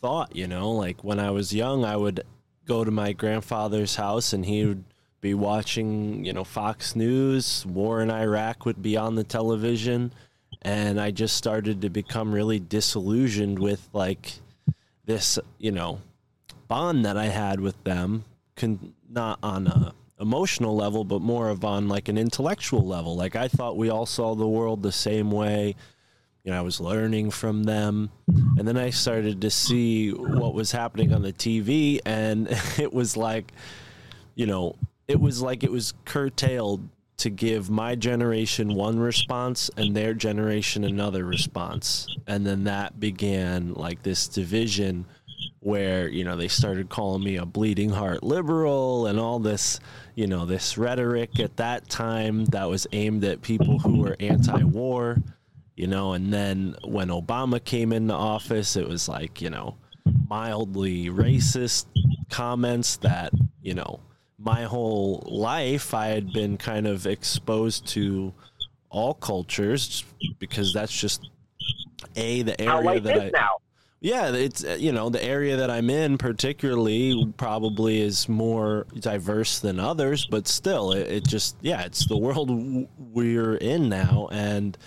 thought, you know, like when I was young, I would go to my grandfather's house and he would be watching, you know, Fox News, war in Iraq would be on the television and I just started to become really disillusioned with like this, you know, bond that I had with them, con- not on a emotional level, but more of on like an intellectual level. Like I thought we all saw the world the same way. You know, I was learning from them. And then I started to see what was happening on the TV, and it was like, you know, it was like it was curtailed to give my generation one response and their generation another response. And then that began like this division where, you know, they started calling me a bleeding heart liberal and all this, you know, this rhetoric at that time that was aimed at people who were anti war, you know, and then when Obama came into office, it was like, you know, mildly racist comments that, you know, my whole life I had been kind of exposed to all cultures because that's just a the area that I now. yeah it's uh, you know the area that I'm in particularly probably is more diverse than others but still it, it just yeah it's the world we're in now and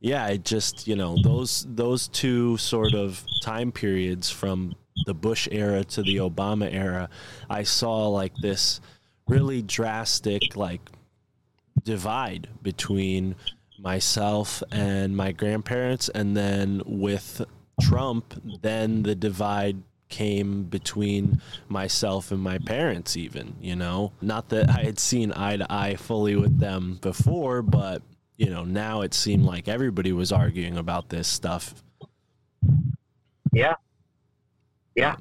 yeah it just you know those those two sort of time periods from the Bush era to the Obama era, I saw like this really drastic like divide between myself and my grandparents and then with Trump then the divide came between myself and my parents even you know? Not that i had seen eye to eye fully with them before but you know now it seemed like everybody was arguing about this stuff yeah yeah.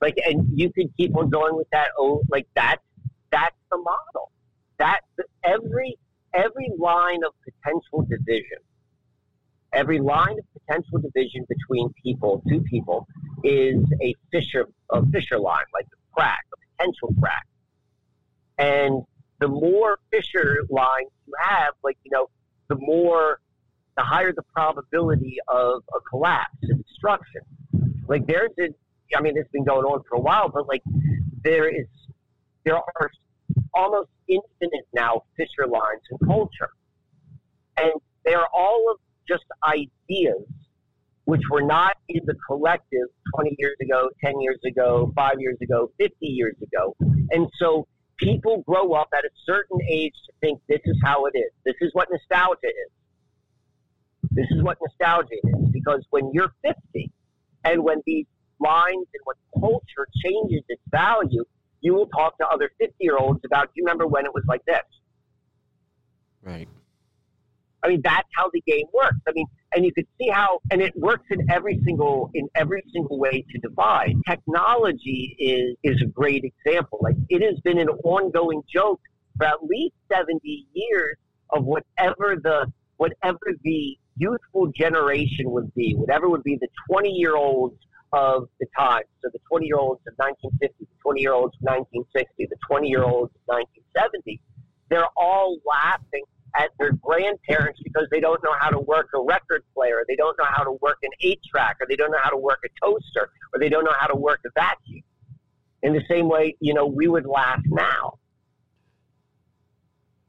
Like, and you could keep on going with that. Oh, like that's that's the model. That every every line of potential division, every line of potential division between people, two people, is a fissure a fissure line, like a crack, a potential crack. And the more fissure lines you have, like you know, the more, the higher the probability of a collapse and destruction. Like there's a, I mean, it's been going on for a while, but like there is, there are almost infinite now fissure lines in culture, and they are all of just ideas which were not in the collective 20 years ago, 10 years ago, five years ago, 50 years ago. And so people grow up at a certain age to think this is how it is. This is what nostalgia is. This is what nostalgia is. Because when you're 50 and when these lines and when culture changes its value, you will talk to other 50 year olds about, do you remember when it was like this? Right. I mean, that's how the game works. I mean, and you could see how, and it works in every single, in every single way to divide. Technology is, is a great example. Like it has been an ongoing joke for at least 70 years of whatever the, whatever the youthful generation would be, whatever would be the 20 year olds of the time. So the 20 year olds of 1950, the 20 year olds of 1960, the 20 year olds of 1970, they're all laughing at their grandparents because they don't know how to work a record player, they don't know how to work an eight track, or they don't know how to work a toaster, or they don't know how to work a vacuum. In the same way, you know, we would laugh now.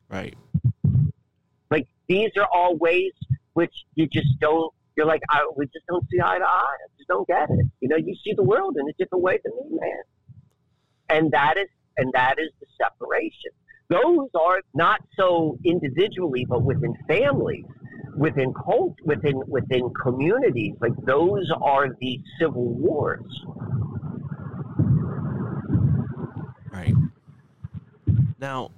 Right. Like these are all ways which you just don't. You're like, I, we just don't see eye to eye. I just don't get it. You know, you see the world in a different way than me, man. And that is, and that is the separation. Those are not so individually, but within families, within cult, within within communities. Like those are the civil wars. Right. Now,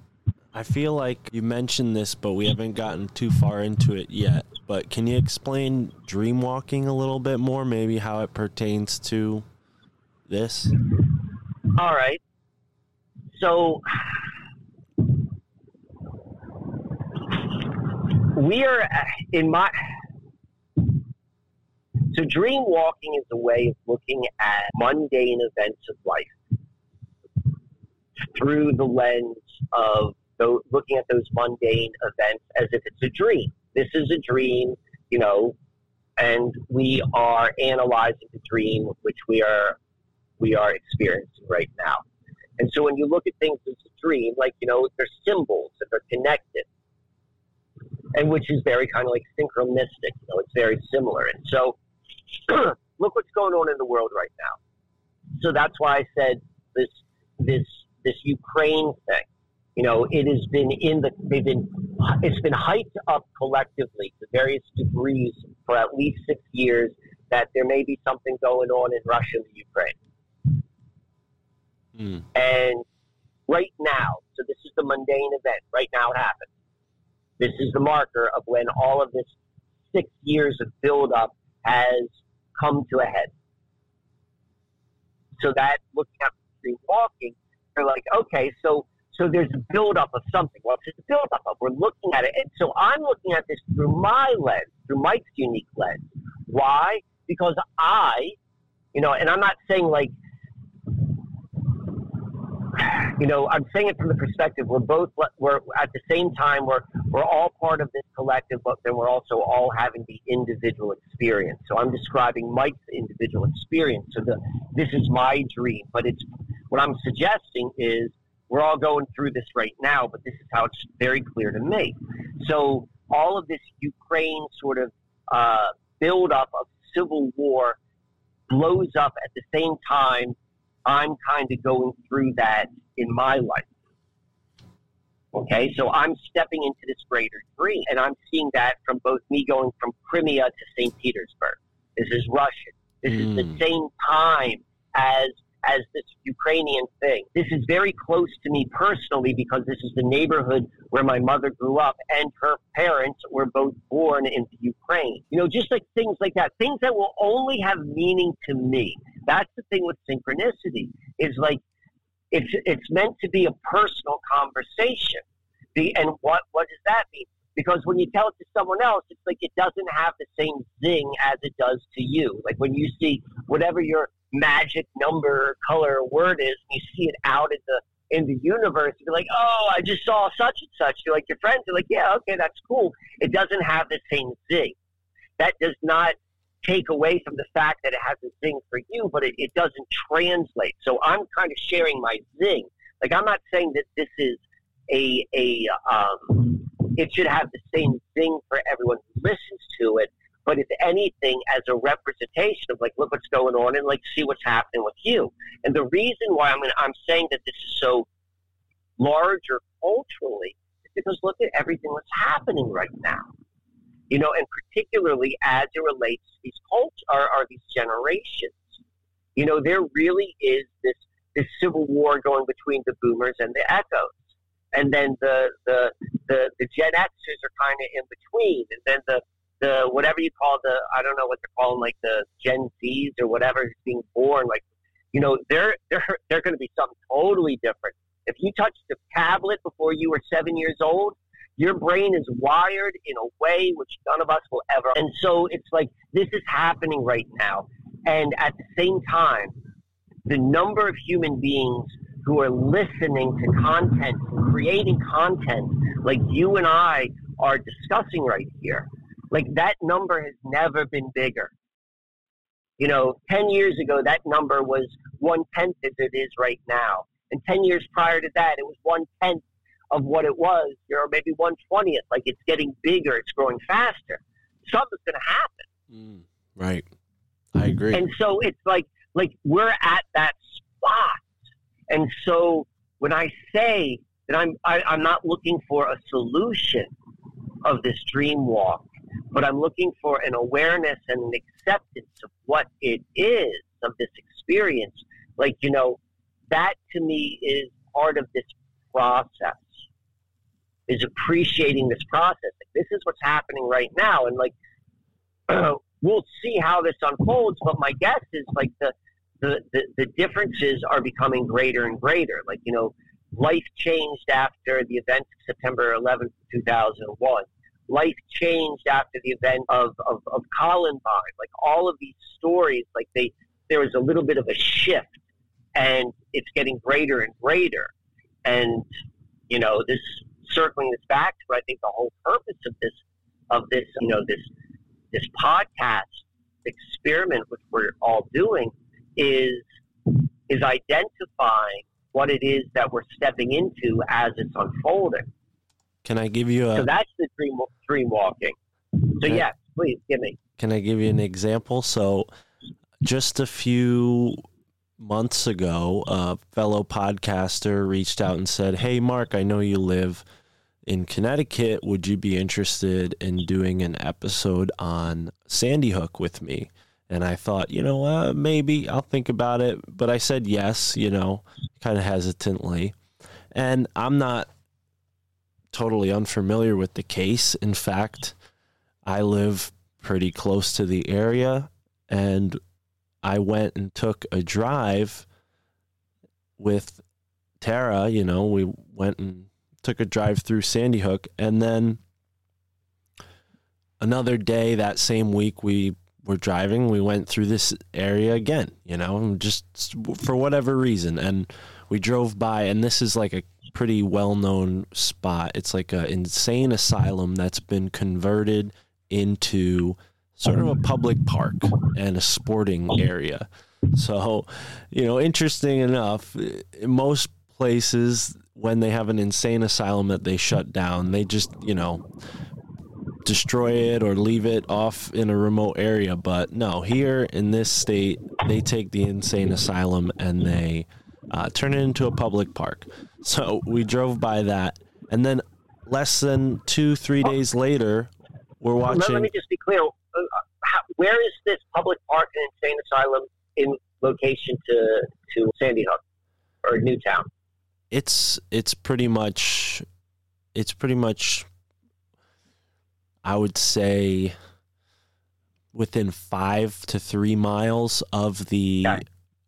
I feel like you mentioned this, but we haven't gotten too far into it yet. But can you explain dream walking a little bit more, maybe how it pertains to this? All right. So we are uh, in my so dream walking is a way of looking at mundane events of life through the lens of looking at those mundane events as if it's a dream. This is a dream, you know, and we are analyzing the dream which we are we are experiencing right now. And so when you look at things as a dream, like you know, they're symbols that are connected, and which is very kind of like synchronistic. You know, it's very similar. And so, look what's going on in the world right now. So that's why I said this this this Ukraine thing You know, it has been in the they've been it's been hyped up collectively to various degrees for at least six years that there may be something going on in Russia and the Ukraine. Mm. And right now, so this is the mundane event. Right now it happens. This is the marker of when all of this six years of buildup has come to a head. So that looking at dream walking, they're like, okay, so so there's a buildup of something. Well, it's a buildup of. We're looking at it, and so I'm looking at this through my lens, through Mike's unique lens. Why? Because I, you know, and I'm not saying like you know, I'm saying it from the perspective we're both we're at the same time we're we're all part of this collective, but then we're also all having the individual experience. So I'm describing Mike's individual experience. So the this is my dream, but it's what I'm suggesting is we're all going through this right now, but this is how it's very clear to me. So all of this Ukraine sort of uh, buildup of civil war blows up at the same time I'm kind of going through that in my life. Okay, so I'm stepping into this greater dream, and I'm seeing that from both me going from Crimea to St. Petersburg. This is Russian. This mm. is the hmm. same time as as this Ukrainian thing. This is very close to me personally because this is the neighborhood where my mother grew up and her parents were both born into Ukraine. You know, just like things like that, things that will only have meaning to me. That's the thing with synchronicity is like it's it's meant to be a personal conversation. The, and what what does that mean? Because when you tell it to someone else, it's like it doesn't have the same zing as it does to you. Like when you see whatever your magic number, color, word is, and you see it out in the in the universe, you're like, oh, I just saw such and such. You're like your friends are like, yeah, okay, that's cool. It doesn't have the same zing. That does not take away from the fact that it has a zing for you, but it, it doesn't translate. So I'm kind of sharing my zing. Like I'm not saying that this is a a um, it should have the same zing for everyone who listens to it. But if anything, as a representation of like, look what's going on and like see what's happening with you. And the reason why I'm I'm saying that this is so larger culturally is because look at everything that's happening right now you know, and particularly as it relates to these cults are, are these generations. You know, there really is this this civil war going between the boomers and the echoes. And then the the the, the Gen Xers are kind of in between. And then the the whatever you call the I don't know what they're calling like the Gen Zs or whatever is being born like you know they're they're they're going to be something totally different. If you touched a tablet before you were seven years old, your brain is wired in a way which none of us will ever. And so it's like this is happening right now. And at the same time, the number of human beings who are listening to content, creating content like you and I are discussing right here, like that number has never been bigger. You know, 10 years ago, that number was one tenth as it is right now. And 10 years prior to that, it was one tenth of what it was, or maybe 120th. Like it's getting bigger, it's growing faster. Something's going to happen. Mm, right. I agree. And so it's like, like we're at that spot. And so when I say that I'm, I, am i am not looking for a solution of this dream walk, but I'm looking for an awareness and an acceptance of what it is of this experience. Like, you know, that to me is part of this process is appreciating this process. Like, this is what's happening right now, and like we'll see how this unfolds. But my guess is like the, the the the differences are becoming greater and greater. Like you know, life changed after the events of September 11th, 2001. Life changed after the event of, of, of Columbine. Like all of these stories, like they there was a little bit of a shift, and it's getting greater and greater. And you know, this circling this back to, I think the whole purpose of this, of this, you know, this, this podcast experiment, which we're all doing, is is identifying what it is that we're stepping into as it's unfolding. Can I give you a? So that's the dream dream walking. So yes, please give me. Can I give you an example? So, just a few months ago, a fellow podcaster reached out and said, Hey, Mark, I know you live in Connecticut. Would you be interested in doing an episode on Sandy Hook with me? And I thought, you know, uh, maybe I'll think about it. But I said yes, you know, kind of hesitantly. And I'm not totally unfamiliar with the case. In fact, I live pretty close to the area and I went and took a drive with Tara, you know, we went and took a drive through Sandy Hook and then another day that same week we were driving, we went through this area again, you know, just for whatever reason and we drove by and this is like a pretty well-known spot. It's like an insane asylum that's been converted into sort of a public park and a sporting area. So, you know, interesting enough, most places when they have an insane asylum that they shut down, they just, you know, destroy it or leave it off in a remote area. But no, here in this state, they take the insane asylum and they uh, turn it into a public park. So we drove by that. And then less than two, three days later, we're watching. Let me just be clear. Uh, how, where is this public park and insane asylum in location to, to Sandy Hook or Newtown? It's it's pretty much it's pretty much I would say within five to three miles of the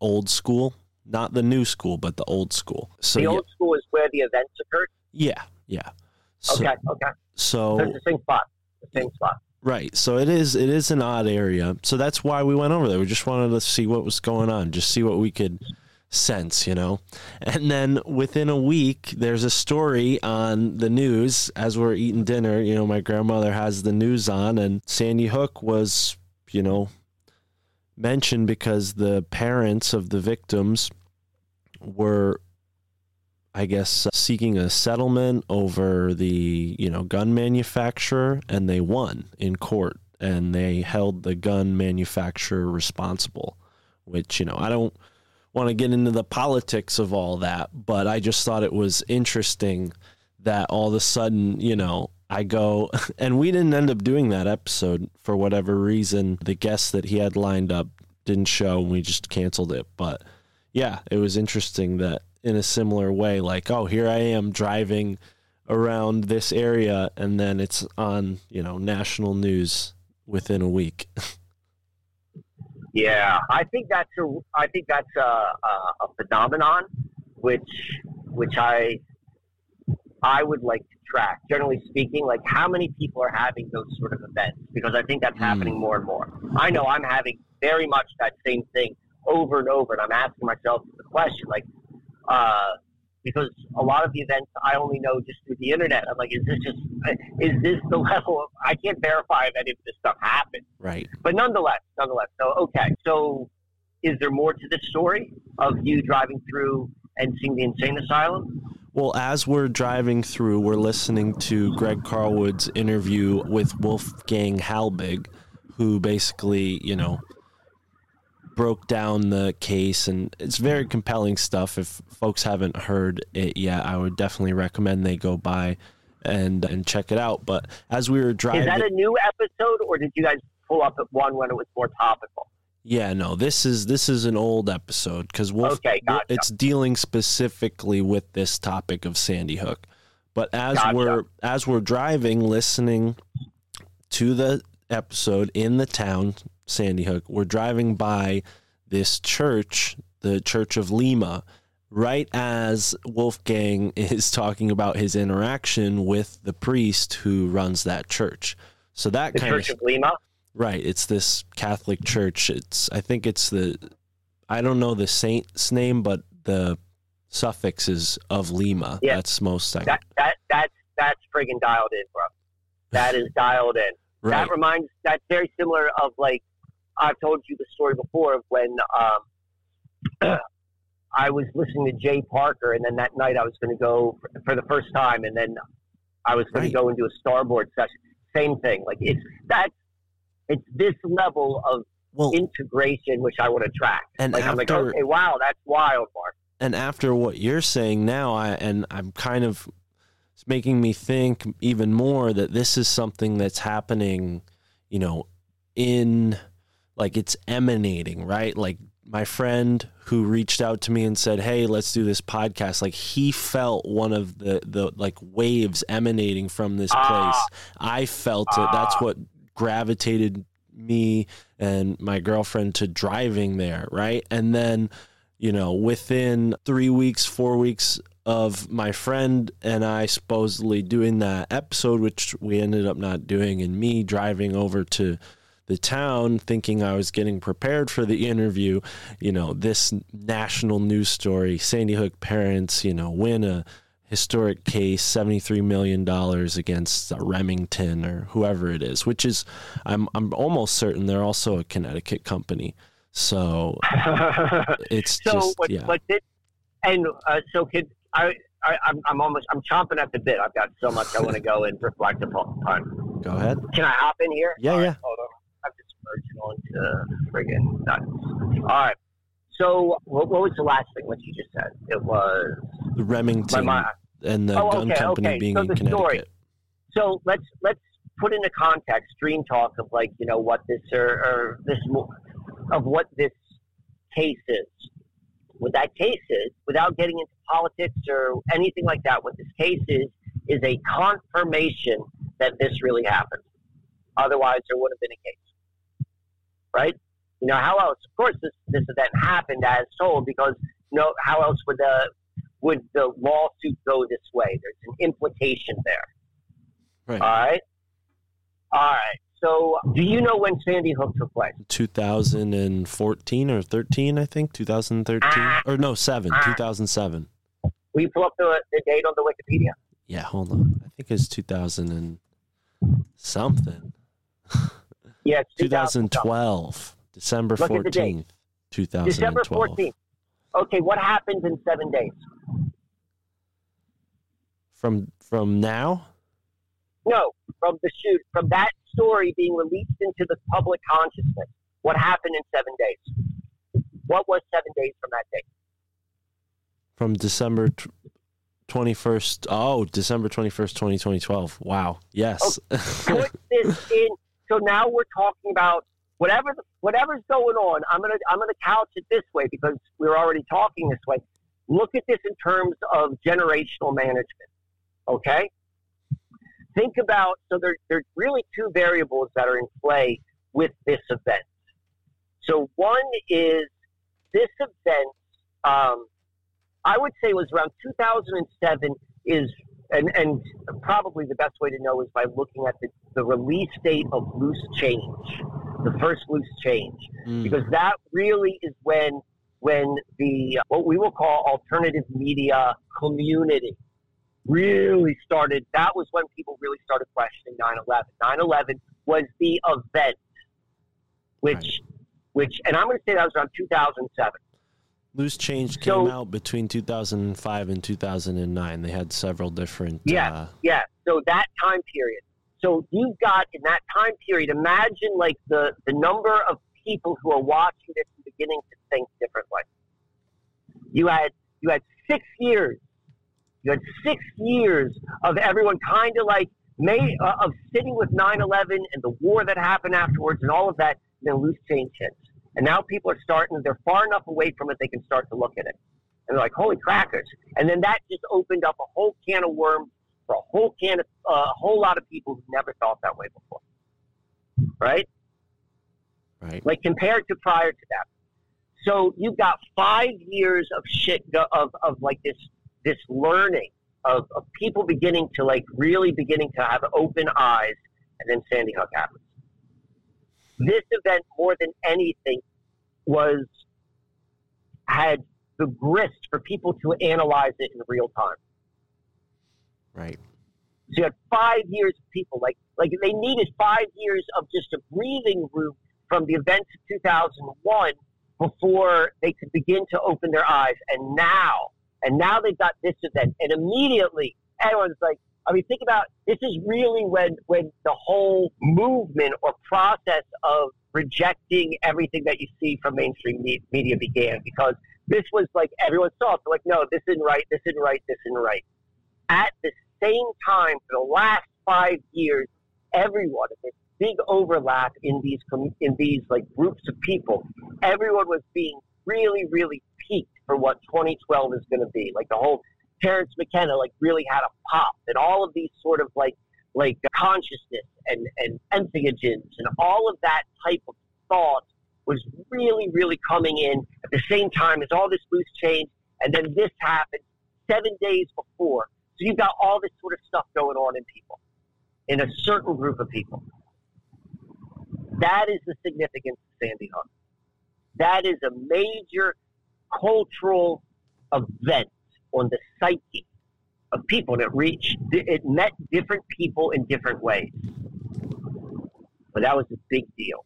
old school, not the new school, but the old school. So the old yeah. school is where the events occurred. Yeah, yeah. So, okay, okay. So, so it's the same spot. The same spot. Right. So it is it is an odd area. So that's why we went over there. We just wanted to see what was going on, just see what we could sense, you know. And then within a week there's a story on the news as we're eating dinner, you know, my grandmother has the news on and Sandy Hook was, you know, mentioned because the parents of the victims were I guess, seeking a settlement over the, you know, gun manufacturer, and they won in court, and they held the gun manufacturer responsible. Which you know, I don't want to get into the politics of all that, but I just thought it was interesting that all of a sudden, you know, I go, and we didn't end up doing that episode for whatever reason. The guest that he had lined up didn't show, and we just canceled it. But yeah, it was interesting that in a similar way like oh here i am driving around this area and then it's on you know national news within a week yeah i think that's a i think that's a, a, a phenomenon which which i i would like to track generally speaking like how many people are having those sort of events because i think that's mm. happening more and more i know i'm having very much that same thing over and over and i'm asking myself the question like uh, because a lot of the events I only know just through the internet. I'm like, is this just is this the level of I can't verify if any of this stuff happened. Right. But nonetheless, nonetheless. So okay. So is there more to this story of you driving through and seeing the insane asylum? Well, as we're driving through, we're listening to Greg Carlwood's interview with Wolfgang Halbig, who basically, you know, broke down the case, and it's very compelling stuff. If folks haven't heard it yet, I would definitely recommend they go by and and check it out. But as we were driving, is that a new episode, or did you guys pull up at one when it was more topical? Yeah, no, this is this is an old episode because Wolf, okay, gotcha. it's dealing specifically with this topic of Sandy Hook. But as gotcha. we're as we're driving, listening to the episode in the town, Sandy Hook, we're driving by this church, the Church of Lima, right as Wolfgang is talking about his interaction with the priest who runs that church. So that the kind Church of, of Lima. Right, it's this Catholic church. It's I think it's the I don't know the saint's name, but the suffix is of Lima. Yeah. That's most that, that that's that's friggin' dialed in, bro. That is dialed in. Right. That reminds that's very similar of like I've told you the story before of when um, I was listening to Jay Parker, and then that night I was going to go for, for, the first time, and then I was going right. to go and do a starboard session. Same thing. Like it's that. It's this level of well, integration which I want to track. And like I'm like, okay, wow, that's wild, Mark. and after what you're saying now, I and I'm kind of it's making me think even more that this is something that's happening, you know, in like it's emanating, right? Like my friend who reached out to me and said, "Hey, let's do this podcast." Like he felt one of the the like waves emanating from this Ah. place. I felt it. That's Ah. what gravitated me and my girlfriend to driving there, right? And then, you know, within 3 weeks, 4 weeks of my friend and I supposedly doing that episode which we ended up not doing and me driving over to the town thinking I was getting prepared for the interview, you know, this national news story, Sandy Hook parents, you know, win a historic case, $73 million against Remington or whoever it is, which is, I'm, I'm almost certain they're also a Connecticut company. So it's so just, what, yeah. what did and uh, so could I, I I'm, I'm almost I'm chomping at the bit. I've got so much I want to go and reflect upon. Go ahead. Can I hop in here? Yeah, All right, yeah. Hold on. I'm just merging onto friggin' nuts. All right. So what, what was the last thing? that you just said? It was The Remington and the Oh, gun okay, company okay. being So in the Connecticut. story. So let's let's put into context Dream Talk of like you know what this or, or this of what this case is. What that case is, without getting into politics or anything like that, what this case is is a confirmation that this really happened. Otherwise, there would have been a case, right? You know how else? Of course, this this event happened as told because you know how else would the would the lawsuit go this way? There's an implication there. Right. All right. All right. So, do you know when Sandy Hook took place? 2014 or 13, I think. 2013. Ah. or no, 7. Ah. 2007. We pull up the, the date on the Wikipedia? Yeah, hold on. I think it's 2000 and something. Yeah, it's 2012. 2012. December Look at the date. 14th. 2012. December 14th. Okay, what happens in seven days? From from now? No, from the shoot, from that story being released into the public consciousness. What happened in seven days? What was seven days from that date? From December tw- 21st. Oh, December 21st, 2012. Wow. Yes. Put this in. So now we're talking about whatever whatever's going on. I'm gonna I'm gonna couch it this way because we're already talking this way. Look at this in terms of generational management. Okay. Think about so there there's really two variables that are in play with this event. So one is this event. Um, I would say was around 2007 is and, and probably the best way to know is by looking at the, the release date of Loose Change, the first Loose Change, Mm. because that really is when when the what we will call alternative media community really started. That was when people really started questioning 9/11. 9/11 was the event, which which, and I'm going to say that was around 2007. Loose Change came So- out between 2005 and 2009. They had several different. Yeah, Uh, Yeah, so that time period. So you've got in that time period, imagine like the, the number of people who are watching this and beginning to think differently. You had you had six years. You had six years of everyone kind of like may uh, of sitting with 9/11 and the war that happened afterwards and all of that. And then loose change hits, and now people are starting. They're far enough away from it they can start to look at it, and they're like, "Holy crackers!" And then that just opened up a whole can of worms for a whole can of uh, a whole lot of people who never thought that way before. Right? right. Like compared to prior to that. So you've got five years of shit go- of of like this this learning of, of people beginning to like really beginning to have open eyes, and then Sandy Hook happens. This event, more than anything, was had the grist for people to analyze it in real time. Right. So you had five years of people like like they needed five years of just a breathing room from the events of 2001 before they could begin to open their eyes. And now, and now they've got this event, and immediately everyone's like, I mean, think about this is really when when the whole movement or process of rejecting everything that you see from mainstream me- media began because this was like everyone saw it. They're like, no, this isn't right, this isn't right, this isn't right. At the same time, for the last five years, everyone, this big overlap in these in these like groups of people, everyone was being really, really peaked for what 2012 is going to be. Like the whole Terence McKenna, like really had a pop, and all of these sort of like like consciousness and and entheogens and all of that type of thought was really, really coming in at the same time as all this loose change, and then this happened seven days before. So you've got all this sort of stuff going on in people, in a certain group of people. That is the significance of Sandy Hook. That is a major cultural event on the psyche of people, and it reached, it met different people in different ways. But that was a big deal.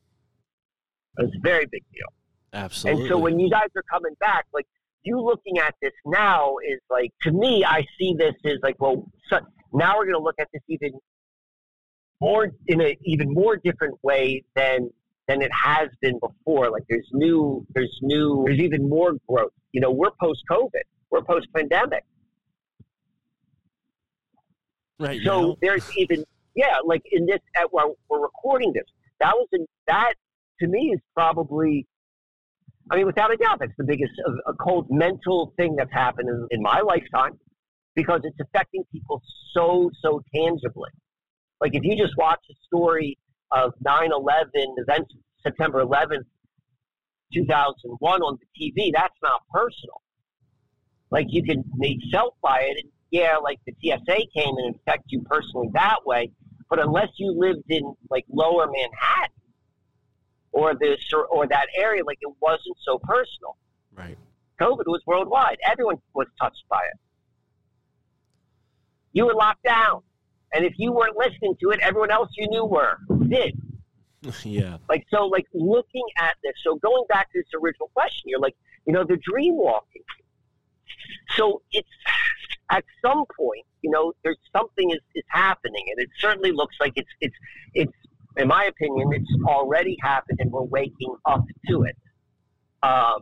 It was a very big deal. Absolutely. And so when you guys are coming back, like you looking at this now is like to me, I see this as like, well, so now we're going to look at this even more in an even more different way than than it has been before. Like there's new, there's new, there's even more growth. You know, we're post COVID, we're post pandemic. Right. So now. there's even yeah, like in this at while we're recording this, that was in, that to me is probably. I mean, without a doubt, that's the biggest uh, cold mental thing that's happened in, in my lifetime because it's affecting people so so tangibly. Like if you just watch a story of 9/11 events, September 11th, 2001 on the TV, that's not personal. Like you can be felt by it, and yeah, like the TSA came and infect you personally that way. But unless you lived in like Lower Manhattan or this or, or that area, like it wasn't so personal. Right. COVID was worldwide. Everyone was touched by it. You were locked down. And if you weren't listening to it, everyone else you knew were did. yeah. Like so, like looking at this. So going back to this original question, you're like, you know, the dream walking. So it's at some point, you know, there's something is, is happening, and it certainly looks like it's it's it's in my opinion, it's already happened, and we're waking up to it. Um,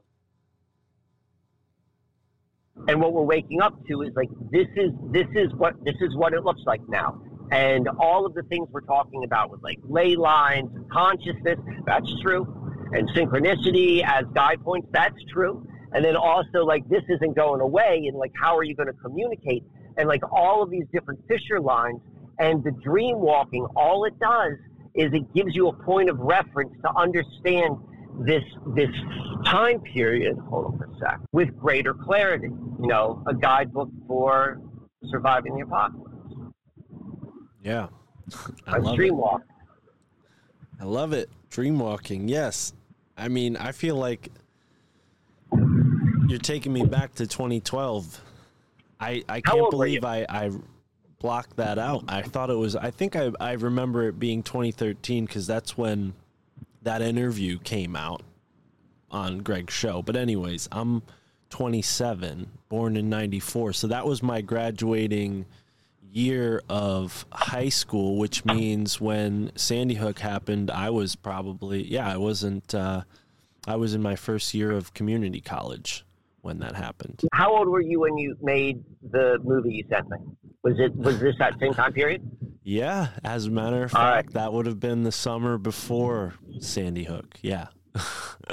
and what we're waking up to is like this is this is what this is what it looks like now. And all of the things we're talking about with like ley lines consciousness that's true. And synchronicity as guide points that's true. And then also like this isn't going away and like how are you going to communicate? And like all of these different fissure lines and the dream walking all it does is it gives you a point of reference to understand this this time period hold on for a sec with greater clarity you know a guidebook for surviving the apocalypse Yeah. I a love dream it. I love it. Dream walking. Yes. I mean, I feel like you're taking me back to 2012. I I How can't believe I I blocked that out. I thought it was I think I I remember it being 2013 cuz that's when that interview came out on Greg's show. But anyways, I'm 27, born in 94. So that was my graduating year of high school, which means when Sandy Hook happened, I was probably yeah, I wasn't uh, I was in my first year of community college when that happened. how old were you when you made the movie you sent me was it was this that same time period Yeah, as a matter of All right. fact, that would have been the summer before Sandy Hook. Yeah. all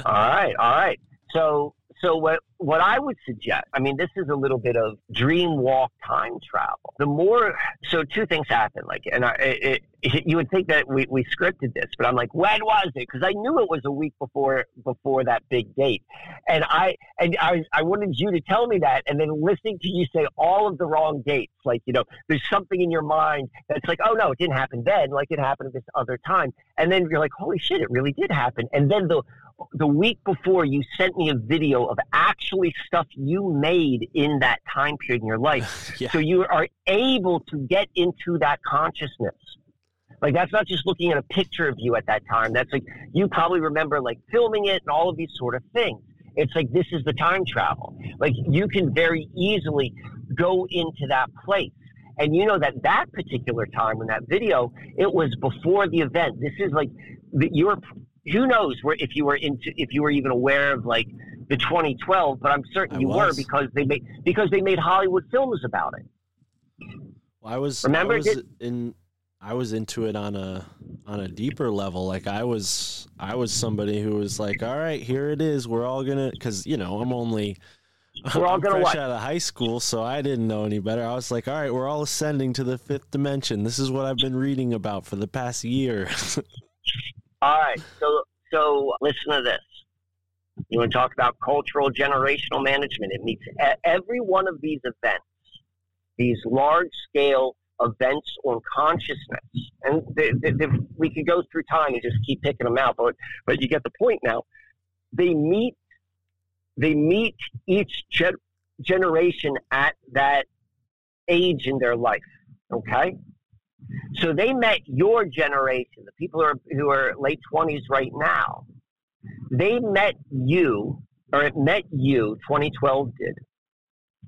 right all right so so what what I would suggest, I mean, this is a little bit of dream walk time travel. The more, so two things happen. Like, and I, it, it, you would think that we, we scripted this, but I'm like, when was it? Because I knew it was a week before before that big date, and I and I I wanted you to tell me that, and then listening to you say all of the wrong dates. Like, you know, there's something in your mind that's like, oh no, it didn't happen then. Like it happened at this other time, and then you're like, holy shit, it really did happen. And then the the week before you sent me a video of actually stuff you made in that time period in your life. Yeah. So you are able to get into that consciousness. Like that's not just looking at a picture of you at that time. That's like you probably remember like filming it and all of these sort of things. It's like this is the time travel. Like you can very easily go into that place. And you know that that particular time in that video, it was before the event. This is like the, you're who knows where if you were into if you were even aware of like the 2012, but I'm certain I you were because they made because they made Hollywood films about it. Well, I was Remember, I was did- in I was into it on a on a deeper level. Like I was I was somebody who was like, all right, here it is. We're all gonna because you know I'm only We're all I'm gonna fresh what? out of high school, so I didn't know any better. I was like, all right, we're all ascending to the fifth dimension. This is what I've been reading about for the past year. All right, so so listen to this. You want to talk about cultural generational management? It meets e- every one of these events, these large scale events on consciousness, and they, they, they, we could go through time and just keep picking them out, but but you get the point now. They meet they meet each gen- generation at that age in their life. Okay. So they met your generation, the people who are, who are late 20s right now. They met you, or it met you, 2012 did,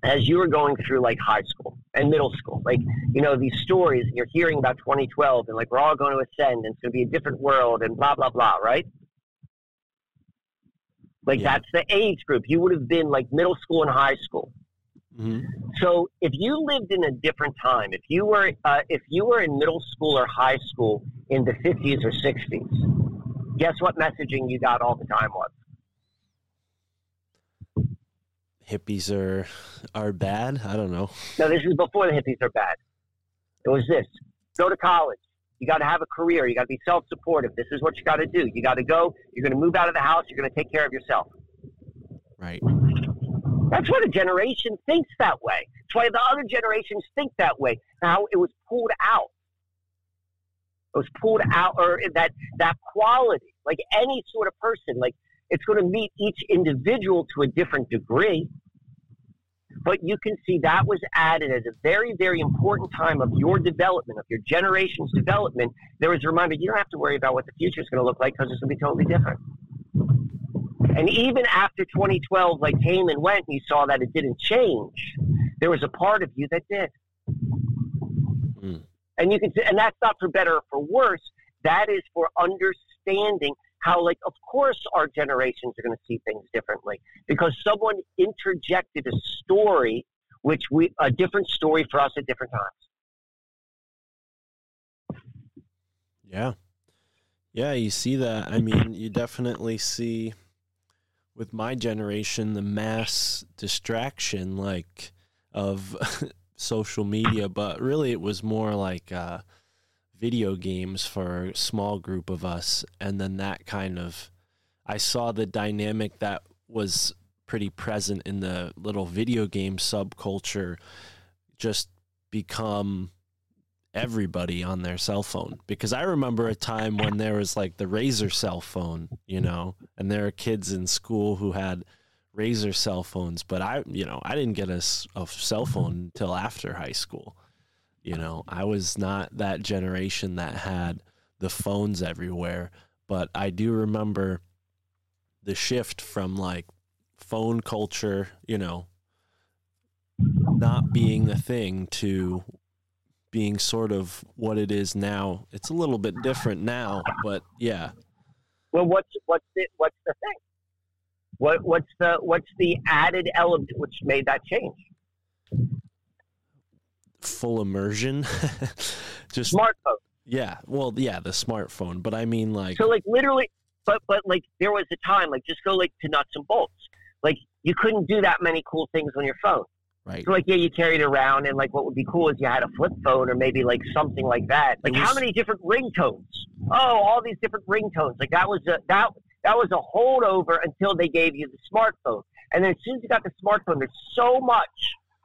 as you were going through like high school and middle school. Like, you know, these stories, and you're hearing about 2012, and like we're all going to ascend, and it's going to be a different world, and blah, blah, blah, right? Like, Yeah. that's the age group. You would have been like middle school and high school. Mhm. So if you lived in a different time, if you were uh, if you were in middle school or high school in the 50s or 60s, guess what messaging you got all the time was? Hippies are are bad. I don't know. No, this is before the hippies are bad. It was this: go to college. You got to have a career. You got to be self-supportive. This is what you got to do. You got to go. You're going to move out of the house. You're going to take care of yourself. Right. That's why the generation thinks that way. That's why the other generations think that way. Now it was pulled out. It was pulled out, or that that quality, like any sort of person, like it's going to meet each individual to a different degree. But you can see that was added as a very, very important time of your development, of your generation's development. There was a reminder you don't have to worry about what the future is going to look like because it's going to be totally different. And even after 2012, like came and went, and you saw that it didn't change. There was a part of you that did. Mm. And you can, and that's not for better or for worse. That is for understanding how, like, of course, our generations are going to see things differently because someone interjected a story, which we a different story for us at different times. Yeah. Yeah, you see that. I mean, you definitely see with my generation the mass distraction like of social media, but really it was more like uh video games for a small group of us. And then that kind of I saw the dynamic that was pretty present in the little video game subculture just become everybody on their cell phone because I remember a time when there was like the Razr cell phone, you know, and there are kids in school who had Razr cell phones, but I, you know, I didn't get a cell phone until after high school. You know, I was not that generation that had the phones everywhere, but I do remember the shift from like phone culture, you know, not being a thing to being sort of what it is now. It's a little bit different now, but yeah. Well, what's what's the what's the thing? What what's the what's the added element which made that change? Full immersion. Just Smartphone. yeah, well, yeah, the smartphone, but I mean like So like literally, but but like there was a time like just go like to nuts and bolts. Like you couldn't do that many cool things on your phone. Right. So like yeah, you carried around, and like what would be cool is you had a flip phone or maybe like something like that. Like It how many different ringtones? Oh, all these different ringtones. Like that was a that that was a holdover until they gave you the smartphone. And then as soon as you got the smartphone, there's so much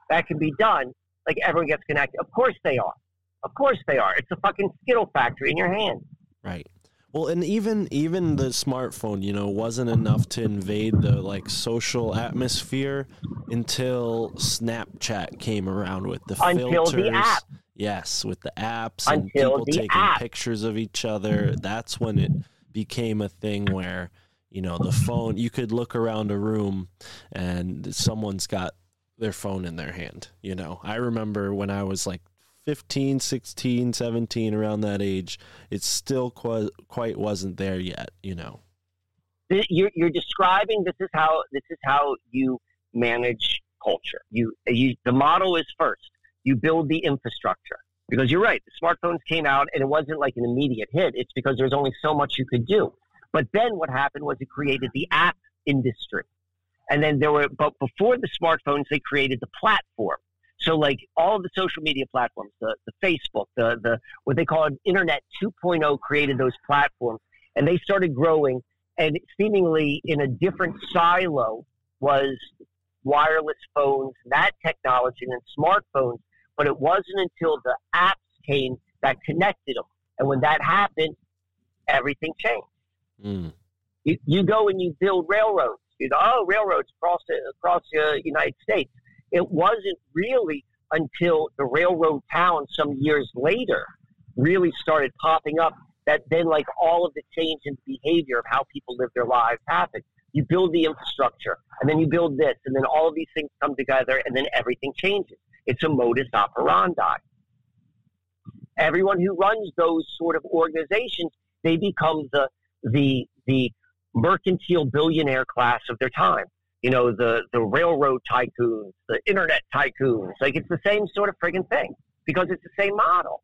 that can be done. Like everyone gets connected. Of course they are. Of course they are. It's a fucking Skittle factory in your hand. Right. Well, and even even the smartphone, you know, wasn't enough to invade the like social atmosphere until Snapchat came around with the Until the filters. app. Yes, with the apps and people taking app. pictures of each other. That's when it became a thing where, you know, the phone you could look around a room and someone's got their phone in their hand, you know. I remember when I was like 15, 16, 17, around that age, it still qu- quite wasn't there yet, you know. You're, you're describing this is how this is how you manage culture. You, you the model is first you build the infrastructure because you're right. The smartphones came out and it wasn't like an immediate hit. It's because there's only so much you could do. But then what happened was it created the app industry. And then there were, but before the smartphones, they created the platform. So like all the social media platforms, the, the Facebook, the, the, what they call Internet 2.0 created those platforms and they started growing and seemingly in a different silo was wireless phones, that technology and smartphones. But it wasn't until the apps came that connected them. And when that happened, everything changed. Mm. You, you go and you build railroads. You know, oh, railroads across the, across the United States. It wasn't really until the railroad towns some years later really started popping up that then like all of the change in behavior of how people live their lives happened. You build the infrastructure and then you build this and then all of these things come together and then everything changes. It's a modus operandi. Everyone who runs those sort of organizations, they become the the the mercantile billionaire class of their time. You know, the the railroad tycoons, the internet tycoons. Like it's the same sort of friggin' thing because it's the same model.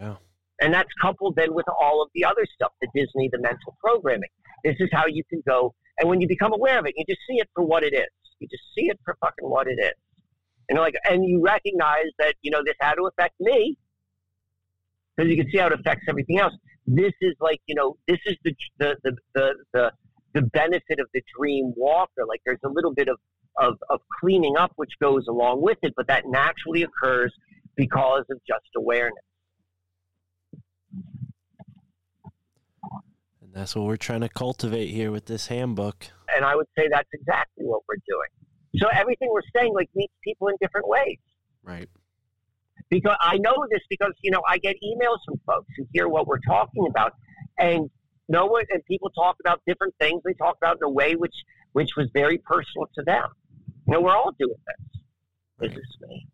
Yeah. And that's coupled then with all of the other stuff, the Disney, the mental programming. This is how you can go. And when you become aware of it, you just see it for what it is. You just see it for fucking what it is. And like, and you recognize that, you know, this had to affect me because you can see how it affects everything else. This is like, you know, this is the, the, the, the, the, the benefit of the dream walker. Like there's a little bit of, of, of cleaning up which goes along with it, but that naturally occurs because of just awareness. And that's what we're trying to cultivate here with this handbook. And I would say that's exactly what we're doing. So everything we're saying like meets people in different ways. Right. Because I know this because, you know, I get emails from folks who hear what we're talking about and no one and people talk about different things. They talk about in a way which which was very personal to them. You know, we're all doing this. Right. This is me.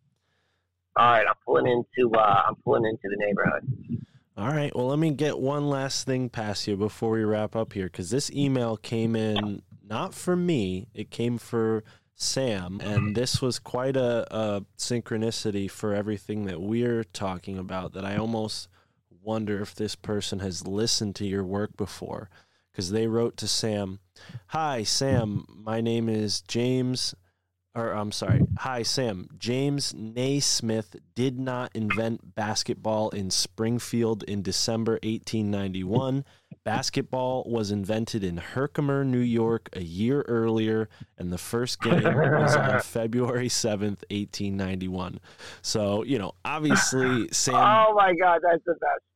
All right, I'm pulling into uh, I'm pulling into the neighborhood. All right. Well, let me get one last thing past you before we wrap up here, because this email came in not for me; it came for Sam, and this was quite a, a synchronicity for everything that we're talking about. That I almost wonder if this person has listened to your work before, because they wrote to Sam, "Hi, Sam. My name is James." or I'm sorry. Hi, Sam. James Naismith did not invent basketball in Springfield in December 1891. Basketball was invented in Herkimer, New York, a year earlier, and the first game was on February 7th, 1891. So, you know, obviously, Sam. Oh my God, that's the best.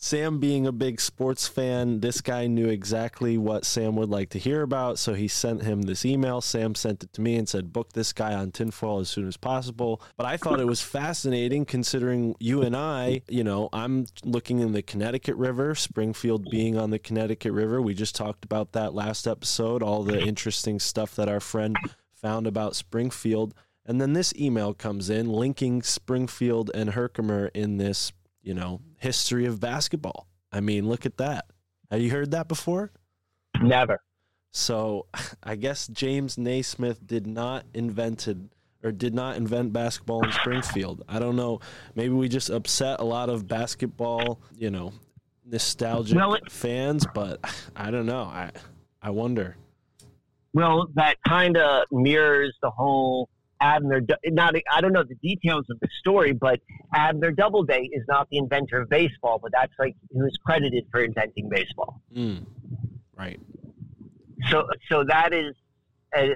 Sam being a big sports fan, this guy knew exactly what Sam would like to hear about. So he sent him this email. Sam sent it to me and said, book this guy on tinfoil as soon as possible. But I thought it was fascinating considering you and I, you know, I'm looking in the Connecticut River, Springfield being on the Connecticut River. We just talked about that last episode, all the interesting stuff that our friend found about Springfield. And then this email comes in linking Springfield and Herkimer in this you know, history of basketball. I mean, look at that. Have you heard that before? Never. So I guess James Naismith did not invented or did not invent basketball in Springfield. I don't know. Maybe we just upset a lot of basketball, you know, nostalgic well, it, fans, but I don't know. I I wonder. Well, that kind of mirrors the whole Abner, not I don't know the details of the story, but Abner Doubleday is not the inventor of baseball, but that's like who's credited for inventing baseball. Mm, right. So, so that is uh,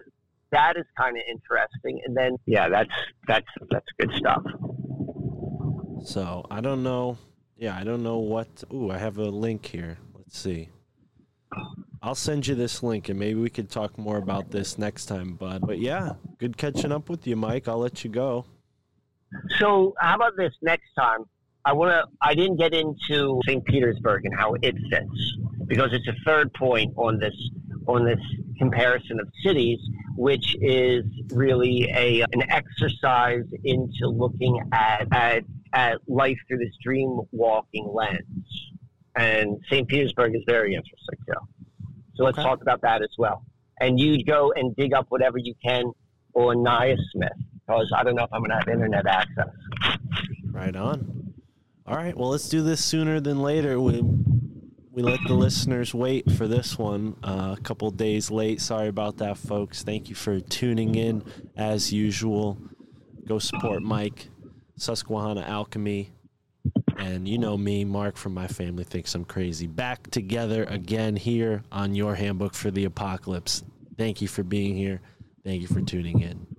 that is kind of interesting, and then yeah, that's that's that's good stuff. So I don't know. Yeah, I don't know what. Ooh, I have a link here. Let's see. I'll send you this link and maybe we could talk more about this next time, bud. But yeah, good catching up with you, Mike. I'll let you go. So, how about this next time? I want to. I didn't get into St. Petersburg and how it fits because it's a third point on this on this comparison of cities. which is really a an exercise into looking at at, at life through this dream walking lens. And St. Petersburg is very interesting too. So let's Okay. talk about that as well. And you go and dig up whatever you can on Nia Smith because I don't know if I'm going to have internet access. Right on. All right. Well, let's do this sooner than later. We we let the listeners wait for this one uh, a couple days late. Sorry about that, folks. Thank you for tuning in as usual. Go support Mike, Susquehanna Alchemy, and you know me, Mark from my family thinks I'm crazy. Back together again here on your handbook for the apocalypse. Thank you for being here. Thank you for tuning in.